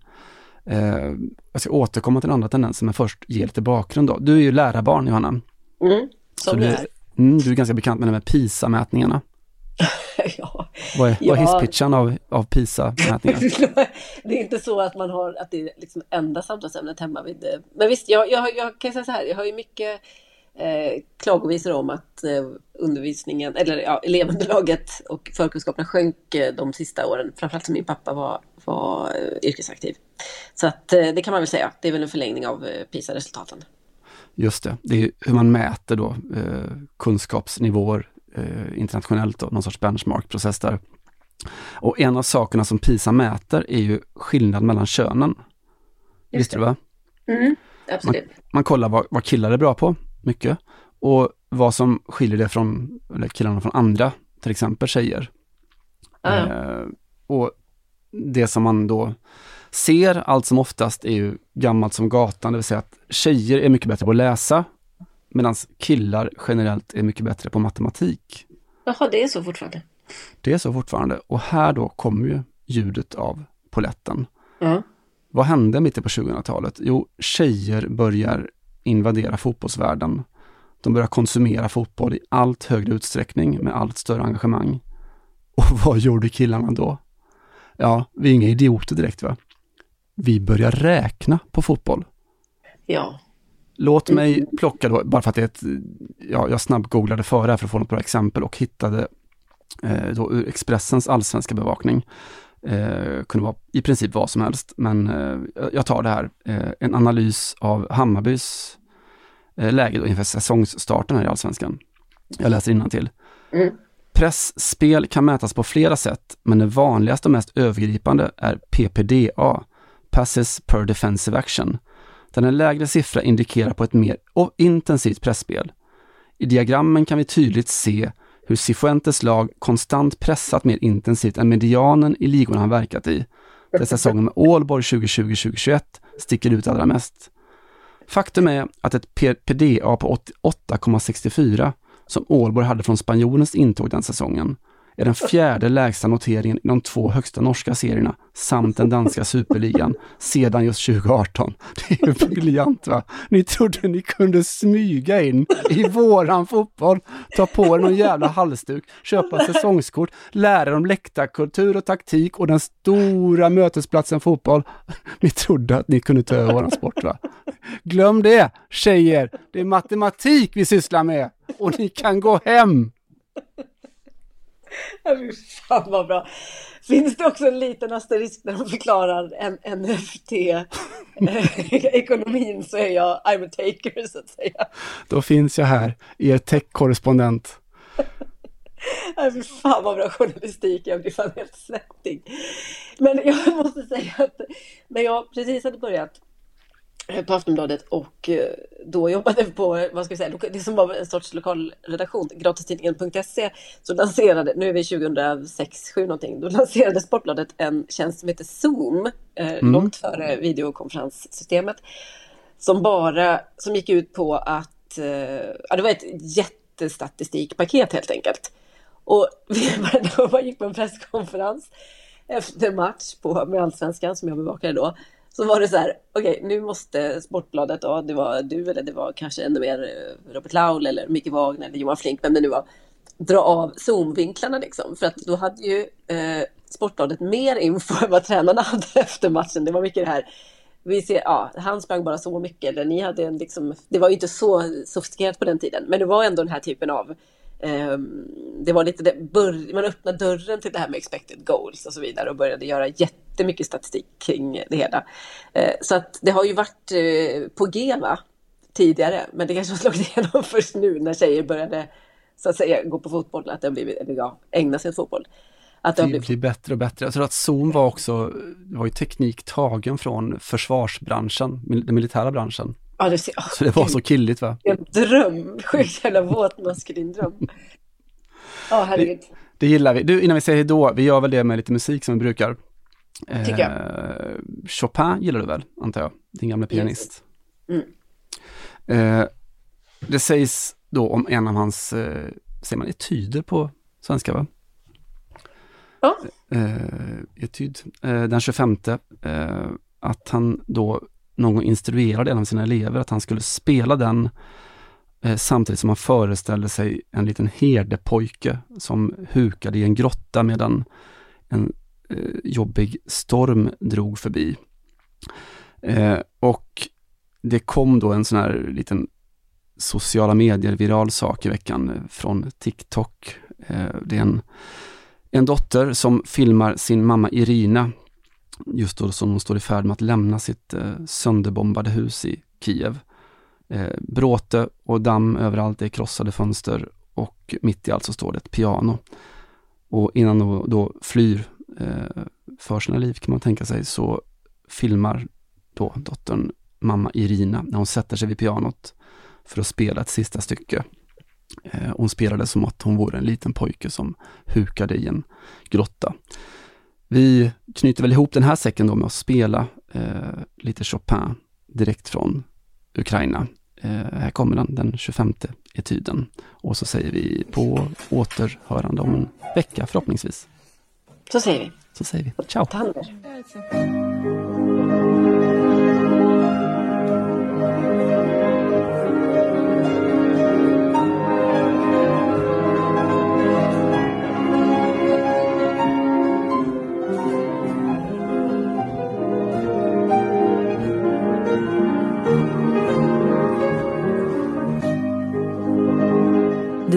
Eh, jag ska återkomma till den andra tendensen, men först ge lite bakgrund då. Du är ju lärarbarn, Johanna. Mm, som Så du är. mm, du är ganska bekant med det med PISA-mätningarna. ja. Vad är, vad är Ja. hisspitchen av, av PISA-mätningar? det är inte så att man har, att det är liksom enda samtalsämnet hemma vid... eh, Men visst, jag, jag, jag kan säga så här, jag har ju mycket eh, klagovisor om att eh, undervisningen, eller ja, elevunderlaget och förkunskaperna sjönk eh, de sista åren, framförallt som min pappa var, var eh, yrkesaktiv. Så att det kan man väl säga, det är väl en förlängning av PISA-resultaten. Just det, det är hur man mäter då kunskapsnivåer internationellt och någon sorts benchmark-process där. Och en av sakerna som PISA mäter är ju skillnad mellan könen. Visste du va? Mm, Man, absolut. man kollar vad, vad killar är bra på, mycket, och vad som skiljer det från, eller killarna från andra, till exempel tjejer. Ja. Eh, och det som man då ser allt som oftast är ju gammalt som gatan, det vill säga att tjejer är mycket bättre på att läsa, medan killar generellt är mycket bättre på matematik. Jaha, det är så fortfarande. Det är så fortfarande. Och här då kommer ju ljudet av poletten. Ja. Vad hände mitten på 2000-talet? Jo, tjejer börjar invadera fotbollsvärlden. De börjar konsumera fotboll i allt högre utsträckning med allt större engagemang. Och vad gjorde killarna då? Ja, vi är inga idioter direkt va? Vi börjar räkna på fotboll. Ja. Låt mig plocka då, bara för att det är ett, ja, jag snabbgooglade före här för att få något bra exempel och hittade eh, då ur Expressens allsvenska bevakning. Eh, kunde vara i princip vad som helst, men eh, jag tar det här. Eh, en analys av Hammarbys eh, läge då inför säsongsstarten här i allsvenskan. Jag läser till. Mm. Pressspel kan mätas på flera sätt, men det vanligaste och mest övergripande är PPDA, Passes per Defensive Action, där en lägre siffra indikerar på ett mer intensivt pressspel. I diagrammen kan vi tydligt se hur Cifuentes lag konstant pressat mer intensivt än medianen i ligorna han verkat i, där säsongen med Ålborg 2020-2021 sticker ut allra mest. Faktum är att ett PDA på 88,64 som Ålborg hade från spanjorens intåg den säsongen är den fjärde lägsta noteringen i de två högsta norska serierna samt den danska superligan sedan just 2018. Det är ju briljant va? Ni trodde ni kunde smyga in i våran fotboll, ta på er någon jävla halsduk, köpa säsongskort, lära er om läktarkultur och taktik och den stora mötesplatsen fotboll. Ni trodde att ni kunde ta över våran sport va? Glöm det tjejer, det är matematik vi sysslar med och ni kan gå hem. Ja, Fan vad bra. Finns det också en liten asterisk när de förklarar en NFT-ekonomin så är jag I'm a taker så att säga. Då finns jag här, er tech-korrespondent. Ja, fy fan vad bra journalistik, jag blir fan helt svettig. Men jag måste säga att när jag precis hade börjat på Aftonbladet och eh, då jobbade på, vad ska vi säga, det som var en sorts lokalredaktion, gratistidningen.se, så lanserade, nu är vi 2006, 7 någonting, då lanserade Sportbladet en tjänst som heter Zoom, eh, Mm. långt före videokonferenssystemet, som bara, som gick ut på att, eh, ja det var ett jättestatistikpaket helt enkelt. Och vi varenda gång man gick på en presskonferens efter match på, med Allsvenskan som jag bevakade då, så var det så här, okej nu måste Sportbladet, ja det var du eller det var kanske ännu mer eh, Robert Laul eller Micke Wagner eller Johan Flink, vem det nu var, dra av zoomvinklarna liksom. För att då hade ju eh, Sportbladet mer info än vad tränarna hade efter matchen. Det var mycket det här, vi ser, ja, han sprang bara så mycket, eller ni hade en liksom, det var ju inte så sofistikerat på den tiden, men det var ändå den här typen av det var lite det, man öppnade dörren till det här med expected goals och så vidare och började göra jättemycket statistik kring det hela. Eh, så att det har ju varit eh, på G va? tidigare, men det kanske har slagit igenom först nu när tjejer började så att säga gå på fotboll, att det har blivit, eller ja, ägna sig åt fotboll. Att det Det blivit blir bättre och bättre. Jag tror att Zoom var också, det var ju teknik tagen från försvarsbranschen, den militära branschen. Ja, det ser, åh, Så det var så killigt va? En dröm, sjukt jävla våt maskulin dröm. Ja, herregud. Det gillar vi. Du, innan vi säger hejdå, vi gör väl det med lite musik som vi brukar. Tycker jag. Eh, Chopin gillar du väl, antar jag? Din gamla pianist. Mm. Eh, det sägs då om en av hans, eh, säger man etyder på svenska va? Ja. Eh, etyd, eh, den 25, eh, att han då någon gång instruerade en av sina elever att han skulle spela den eh, samtidigt som han föreställde sig en liten herdepojke som hukade i en grotta medan en eh, jobbig storm drog förbi. Eh, och det kom då en sån här liten sociala medier-viral sak i veckan eh, från TikTok. Eh, det är en, en dotter som filmar sin mamma Irina, just då som hon står i färd med att lämna sitt eh, sönderbombade hus i Kiev. Eh, bråte och damm överallt, det är krossade fönster och mitt i allt så står det ett piano. Och innan hon då flyr eh, för sina liv kan man tänka sig, så filmar då dottern mamma Irina när hon sätter sig vid pianot för att spela ett sista stycke. Eh, hon spelade som att hon vore en liten pojke som hukade i en grotta. Vi knyter väl ihop den här säcken då med att spela eh, lite Chopin direkt från Ukraina. Eh, här kommer den, den 25 etyden. Och så säger vi på återhörande om en vecka förhoppningsvis. Så säger vi. Så säger vi ciao. Tander.